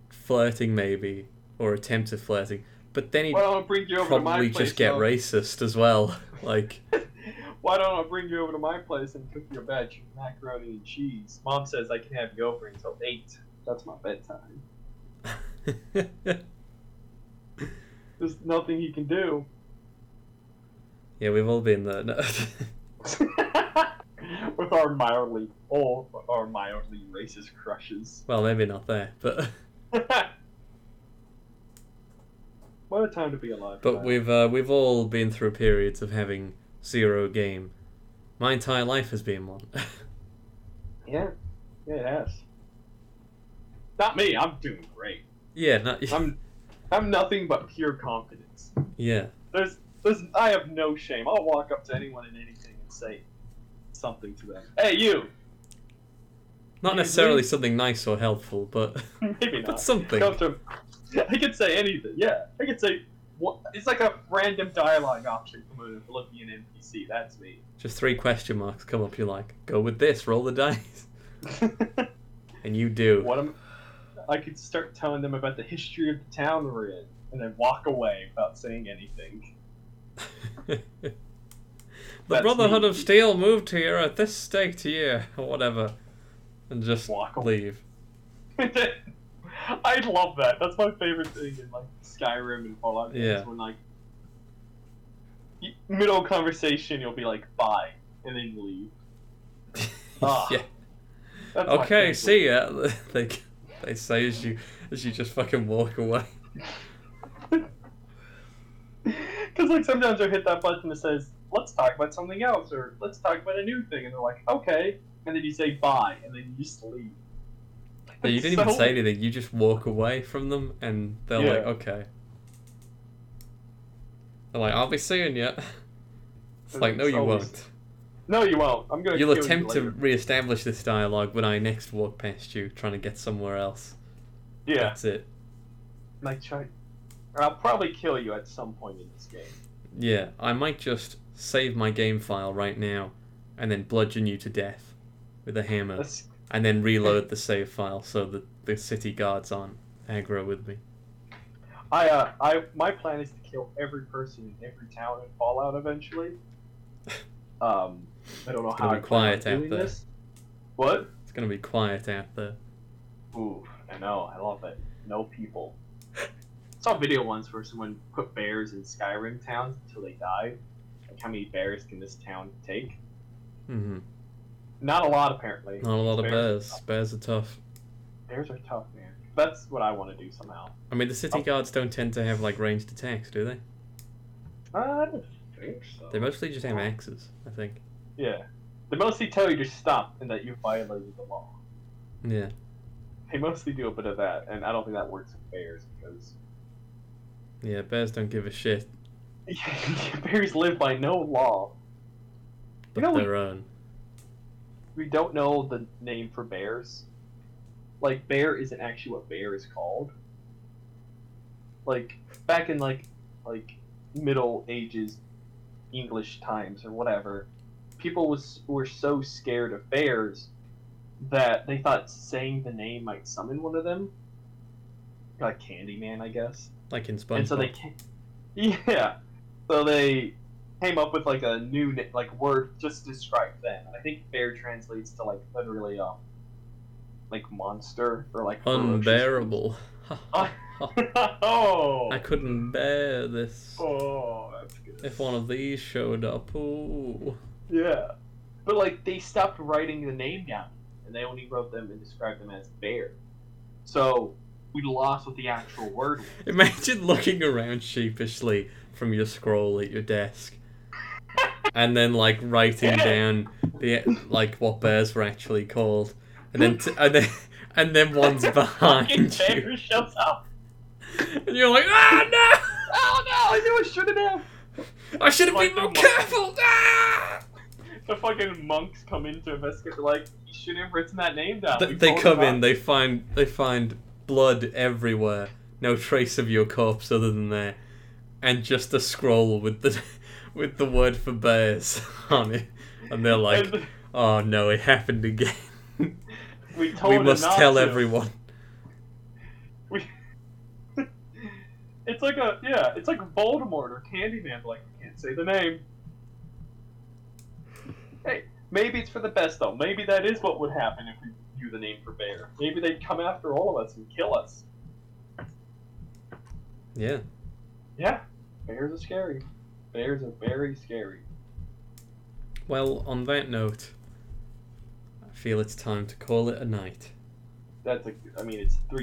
flirting maybe, or attempt at flirting. But then he'd Why bring you over to my probably just get racist as well. Like, Why don't I bring you over to my place and cook your batch of macaroni and cheese? Mom says I can have you over until eight. That's my bedtime. There's nothing he can do. yeah, we've all been there. No. With our mildly, all our mildly racist crushes. well, maybe not there, but what a time to be alive. but man. we've uh, we've all been through periods of having zero game. My entire life has been one. yeah, yeah, it has. Not me. I'm doing great. yeah, not, I'm, I'm nothing but pure confidence. yeah. There's, there's, I have no shame. I'll walk up to anyone and anything and say something to them. Hey, you. Not necessarily something nice or helpful, but Maybe but not. something. Come to. I could say anything. Yeah, I could say. What, it's like a random dialogue option from a Philippian NPC. That's me. Just three question marks come up. You're like, go with this. Roll the dice, and you do. what am? I could start telling them about the history of the town we're in, and then walk away without saying anything. the Brotherhood me. of Steel moved here at this staked year, or whatever, and just Walk leave. I'd love that. That's my favorite thing in like Skyrim and Fallout games. Yeah. When like middle conversation, you'll be like bye, and then leave. Ah, yeah. That's Okay, see ya. they they say as you as you just fucking walk away. Because like sometimes I hit that button that says let's talk about something else or let's talk about a new thing, and they're like okay, and then you say bye, and then you just leave. Yeah, you didn't even say anything. You just walk away from them, and they're like, okay. They're like, I'll be seeing you. It's like, no, It's you always- won't. No, you won't. I'm gonna. You'll attempt you to re-establish this dialogue when I next walk past you, trying to get somewhere else. Yeah, That's it. like try. I'll probably kill you at some point in this game. Yeah, I might just save my game file right now, and then bludgeon you to death with a hammer, That's and then reload the save file so that the city guards aren't aggro with me. I uh I my plan is to kill every person in every town in Fallout eventually. Um, I don't know gonna how be I plan on quiet out there. this. What? It's gonna be quiet out there. Ooh, I know. I love it. No people. saw a video once where someone put bears in Skyrim towns until they died. Like, how many bears can this town take? Mm-hmm. Not a lot, apparently. Not a lot of Bears- bears. Bears are tough. Bears are tough, man. That's what I want to do somehow. I mean, the city Oh. guards don't tend to have like ranged attacks, do they? I don't think so. They mostly just have axes, I think. Yeah. They mostly tell you to stop and that you violated the law. Yeah. They mostly do a bit of that, and I don't think that works with bears because Yeah, bears don't give a shit. bears live by no law. but know, we- their own. we don't know the name for bears. Like bear isn't actually what bear is called. Like back in like like Middle Ages English times or whatever, people was were so scared of bears that they thought saying the name might summon one of them. Like Candyman, I guess. Like in SpongeBob. And so they came, yeah. So they came up with like a new like word just to describe them. I think bear translates to like literally um like monster or like Unbearable. oh. I couldn't bear this. Oh, that's good. If one of these showed up, ooh. Yeah. But like they stopped writing the name down and they only wrote them and described them as bear. So we lost what the actual word was. Imagine looking around sheepishly from your scroll at your desk. and then like writing down the like what bears were actually called. And then t- and then and then one's behind you. shows up. And you're like, ah no! Oh no, I knew I shouldn't have. I should have Like been more careful! Ah! The fucking monks come in to investigate. They're like, you shouldn't have written that name down. Th- they come in, they find they find blood everywhere, no trace of your corpse other than there, and just a scroll with the with the word for bears on it, and they're like, And "Oh no, it happened again. we told we must tell to. everyone." We... it's like a yeah, it's like Voldemort or Candyman. Like, we can't say the name. Hey, maybe it's for the best though. Maybe that is what would happen if we knew the name for Bear. Maybe they'd come after all of us and kill us. Yeah. Yeah, bears are scary. Bears are very scary. Well, on that note, I feel it's time to call it a night. That's a. I mean, it's three.